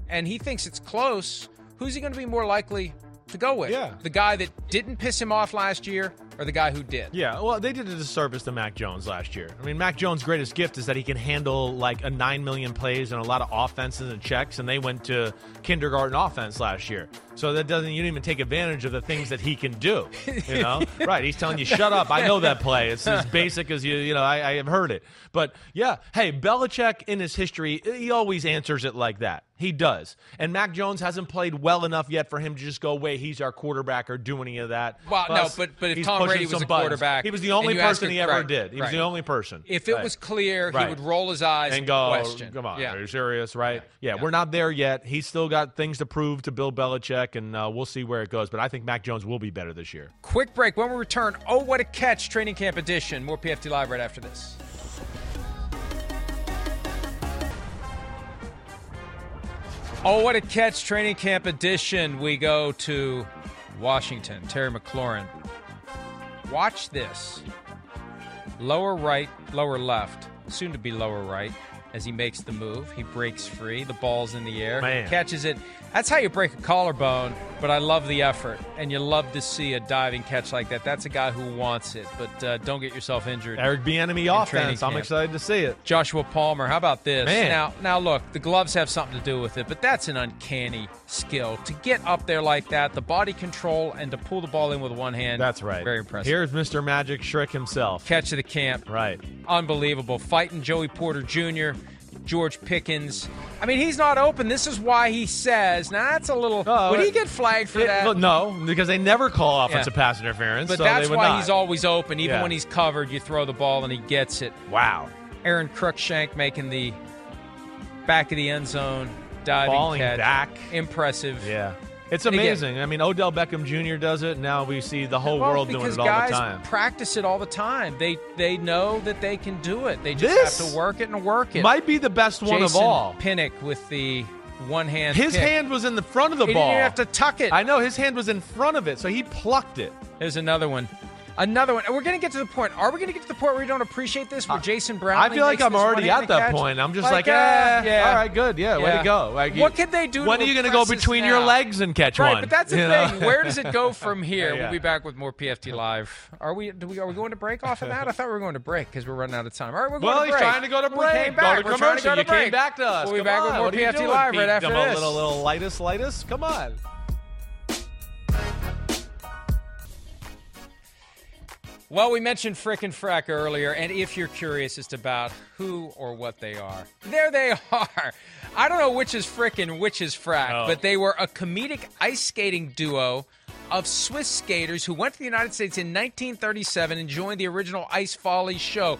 Speaker 1: and he thinks it's close, who's he going to be more likely to go with?
Speaker 3: Yeah.
Speaker 1: The guy that didn't piss him off last year or the guy who did.
Speaker 3: Yeah, well, they did a disservice to Mac Jones last year. I mean, Mac Jones' greatest gift is that he can handle like a nine million plays and a lot of offenses and checks, and they went to kindergarten offense last year. So that doesn't you don't even take advantage of the things that he can do. You know, right? He's telling you, "Shut up! I know that play. It's as basic as you. You know, I, I have heard it." But yeah, hey, Belichick in his history, he always answers it like that. He does. And Mac Jones hasn't played well enough yet for him to just go, wait, he's our quarterback or do any of that.
Speaker 1: Well,
Speaker 3: Plus,
Speaker 1: no, but but if Tom Brady was a
Speaker 3: buttons.
Speaker 1: quarterback,
Speaker 3: he was the only person
Speaker 1: a-
Speaker 3: he ever
Speaker 1: right,
Speaker 3: did. He was the only person.
Speaker 1: If it
Speaker 3: Right.
Speaker 1: was clear,
Speaker 3: Right.
Speaker 1: he would roll his eyes
Speaker 3: and go,
Speaker 1: question.
Speaker 3: come on,
Speaker 1: Yeah.
Speaker 3: are you serious? Right? Yeah, we're not there yet. He's still got things to prove to Bill Belichick, and uh, we'll see where it goes. But I think Mac Jones will be better this year.
Speaker 1: Quick break. When we return, oh, what a catch! Training camp edition. More PFT Live right after this. Oh, what a catch! Training camp edition. We go to Washington. Terry McLaurin. Watch this. Lower right, lower left, soon to be lower right. As he makes the move, he breaks free. The ball's in the air.
Speaker 3: Man.
Speaker 1: Catches it. That's how you break a collarbone. But I love the effort, and you love to see a diving catch like that. That's a guy who wants it. But uh, don't get yourself injured.
Speaker 3: Eric Bieniemy offense. I'm excited to see it.
Speaker 1: Joshua Palmer, how about this?
Speaker 3: Man.
Speaker 1: Now, now look, the gloves have something to do with it, but that's an uncanny skill to get up there like that, the body control, and to pull the ball in with one hand.
Speaker 3: That's right.
Speaker 1: Very impressive.
Speaker 3: Here's Mr. Magic Shrek himself.
Speaker 1: Catch of the camp.
Speaker 3: Right.
Speaker 1: Unbelievable. Fighting Joey Porter Jr., George Pickens. I mean, he's not open. This is why he says, now that's a little. would he get flagged for
Speaker 3: It-
Speaker 1: that?
Speaker 3: well, no, because they never call offensive
Speaker 1: Yeah.
Speaker 3: pass interference.
Speaker 1: But
Speaker 3: so
Speaker 1: that's
Speaker 3: they would
Speaker 1: why
Speaker 3: not.
Speaker 1: he's always open. Even
Speaker 3: Yeah.
Speaker 1: when he's covered, you throw the ball and he gets it.
Speaker 3: Wow.
Speaker 1: Aaron Cruikshank making the back of the end zone diving
Speaker 3: Falling
Speaker 1: catch.
Speaker 3: back.
Speaker 1: Impressive.
Speaker 3: Yeah. It's
Speaker 1: And again-
Speaker 3: amazing. I mean, Odell Beckham Jr. does it. Now we see the whole
Speaker 1: Well,
Speaker 3: world doing it all
Speaker 1: guys
Speaker 3: the time.
Speaker 1: practice it all the time. They they know that they can do it. They just
Speaker 3: This
Speaker 1: have to work it and work it.
Speaker 3: Might be the best one of all.
Speaker 1: Pinnock with the one hand.
Speaker 3: His
Speaker 1: pick.
Speaker 3: hand was in the front of the
Speaker 1: He
Speaker 3: ball.
Speaker 1: didn't have to tuck it.
Speaker 3: I know his hand was in front of it, so he plucked it.
Speaker 1: There's another one. Another one. We're going to get to the point. Are we going to get to the point where we don't appreciate this? Where Jason Brown?
Speaker 3: I feel like I'm already at that point. I'm just like, eh, all right, good, yeah, way to go. Like,
Speaker 1: what could they do?
Speaker 3: When are you going to go between your legs and catch
Speaker 1: right,
Speaker 3: one?
Speaker 1: but that's the
Speaker 3: you know?
Speaker 1: thing. Where does it go from here?
Speaker 3: Yeah.
Speaker 1: We'll be back with more PFT live. Are we? Do we? Are we going to break off of that? I thought we were going to break because we're running out of time. All right, we're going
Speaker 3: Well,
Speaker 1: to break.
Speaker 3: Well, he's
Speaker 1: break.
Speaker 3: trying to go to
Speaker 1: We
Speaker 3: break.
Speaker 1: came
Speaker 3: Go to
Speaker 1: We're trying to
Speaker 3: commercial.
Speaker 1: go to
Speaker 3: You came back to us.
Speaker 1: We'll be
Speaker 3: Come
Speaker 1: back
Speaker 3: on.
Speaker 1: with more
Speaker 3: What are you
Speaker 1: PFT live right after this.
Speaker 3: Little, little lightus, lightus. Come on.
Speaker 1: Well, we mentioned Frick and Frack earlier, and if you're curious as to about who or what they are, there they are. I don't know which is Frick and which is Frack,
Speaker 3: Oh.
Speaker 1: but they were a comedic ice skating duo of Swiss skaters who went to the United States in 1937 and joined the original Ice Folly show.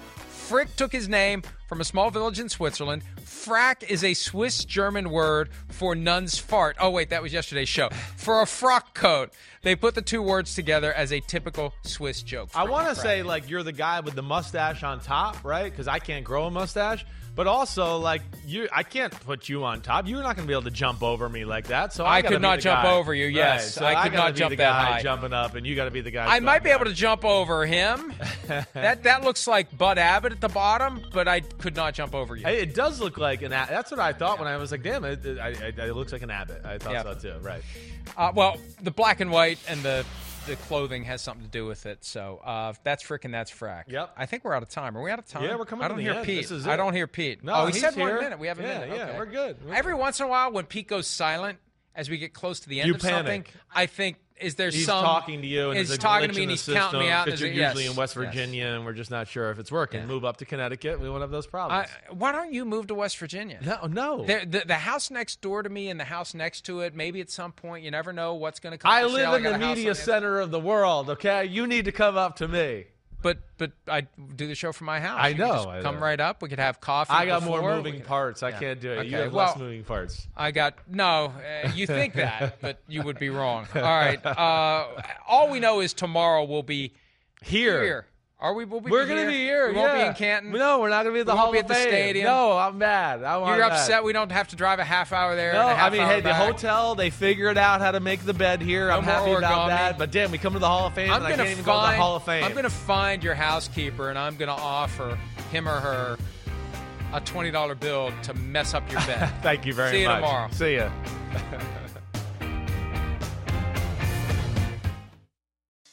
Speaker 1: Frick took his name from a small village in Switzerland. Frack is a Swiss German word for nun's fart. Oh, wait, that was yesterday's show. For a frock coat. They put the two words together as a typical Swiss joke.
Speaker 3: I want to say like you're the guy with the mustache on top, right? Because I can't grow a mustache. But also, like you, I can't put you on top. You're not going to be able to jump over me like that. So I,
Speaker 1: I could not jump
Speaker 3: guy.
Speaker 1: over you, yes.
Speaker 3: Right, so
Speaker 1: I could
Speaker 3: gotta
Speaker 1: not jump that high.
Speaker 3: jumping up, and you got to be the guy.
Speaker 1: I might be able to jump over him. that that looks like Bud Abbott at the bottom, but I could not jump over you.
Speaker 3: It does look like an. That's what I thought when I was like, "Damn, it, it, I, I, it looks like an Abbott. I thought
Speaker 1: Yeah.
Speaker 3: so too. Right.
Speaker 1: Uh, well, the black and white and the the clothing has something to do with it. So uh, that's frickin' that's Frack.
Speaker 3: Yep.
Speaker 1: I think we're out of time. Are we out of time?
Speaker 3: Yeah, we're coming
Speaker 1: I don't
Speaker 3: the
Speaker 1: hear
Speaker 3: end.
Speaker 1: Pete. I don't hear Pete.
Speaker 3: No,
Speaker 1: oh, he said one
Speaker 3: here.
Speaker 1: minute. We have a
Speaker 3: Yeah,
Speaker 1: minute.
Speaker 3: yeah,
Speaker 1: Okay.
Speaker 3: we're good. We're
Speaker 1: Every once in a while, when Pete goes silent, as we get close to the end
Speaker 3: You
Speaker 1: of something,
Speaker 3: panic.
Speaker 1: I think is there
Speaker 3: He's
Speaker 1: some
Speaker 3: talking to you, and
Speaker 1: He's talking to me, and he's counting me out.
Speaker 3: Because you're
Speaker 1: a-
Speaker 3: usually
Speaker 1: yes,
Speaker 3: in West
Speaker 1: yes.
Speaker 3: Virginia, and we're just not sure if it's working.
Speaker 1: Yeah.
Speaker 3: Move up to Connecticut. We won't have those
Speaker 1: I,
Speaker 3: problems.
Speaker 1: why don't you move to West Virginia?
Speaker 3: no, no.
Speaker 1: The, the, the house next door to me and the house next to it, maybe at some point, you never know what's going to come
Speaker 3: I
Speaker 1: for sale.
Speaker 3: live in
Speaker 1: got
Speaker 3: the media center of the world. Okay, you need to come up to me.
Speaker 1: But but I do the show from my house.
Speaker 3: I
Speaker 1: You
Speaker 3: know, I
Speaker 1: come
Speaker 3: know.
Speaker 1: right up. We could have coffee.
Speaker 3: I got
Speaker 1: before.
Speaker 3: more moving
Speaker 1: could-
Speaker 3: parts. I
Speaker 1: Yeah.
Speaker 3: can't do it. You
Speaker 1: Okay,
Speaker 3: have
Speaker 1: well,
Speaker 3: less moving parts.
Speaker 1: I got no. Uh, you think that, but you would be wrong. All right. Uh, all we know is tomorrow we'll be
Speaker 3: here. Here.
Speaker 1: Are we? We'll be
Speaker 3: We're gonna be here.
Speaker 1: We won't
Speaker 3: yeah.
Speaker 1: be in Canton.
Speaker 3: No, we're not gonna be at the
Speaker 1: We
Speaker 3: Hall
Speaker 1: won't be
Speaker 3: of
Speaker 1: at the
Speaker 3: Fame.
Speaker 1: stadium.
Speaker 3: No, I'm mad. I want
Speaker 1: You're
Speaker 3: that.
Speaker 1: upset we don't have to drive a half hour there.
Speaker 3: No,
Speaker 1: and a half
Speaker 3: I mean, hey, the hotel they figured out how to make the bed here.
Speaker 1: No
Speaker 3: I'm happy about
Speaker 1: origami.
Speaker 3: that. But damn, we come to the Hall of Fame,
Speaker 1: I'm gonna find.
Speaker 3: go to the Hall of Fame.
Speaker 1: I'm gonna find your housekeeper, and I'm gonna offer him or her a twenty dollar bill to mess up your bed.
Speaker 3: Thank you very much.
Speaker 1: See you
Speaker 3: much.
Speaker 1: tomorrow.
Speaker 3: See ya.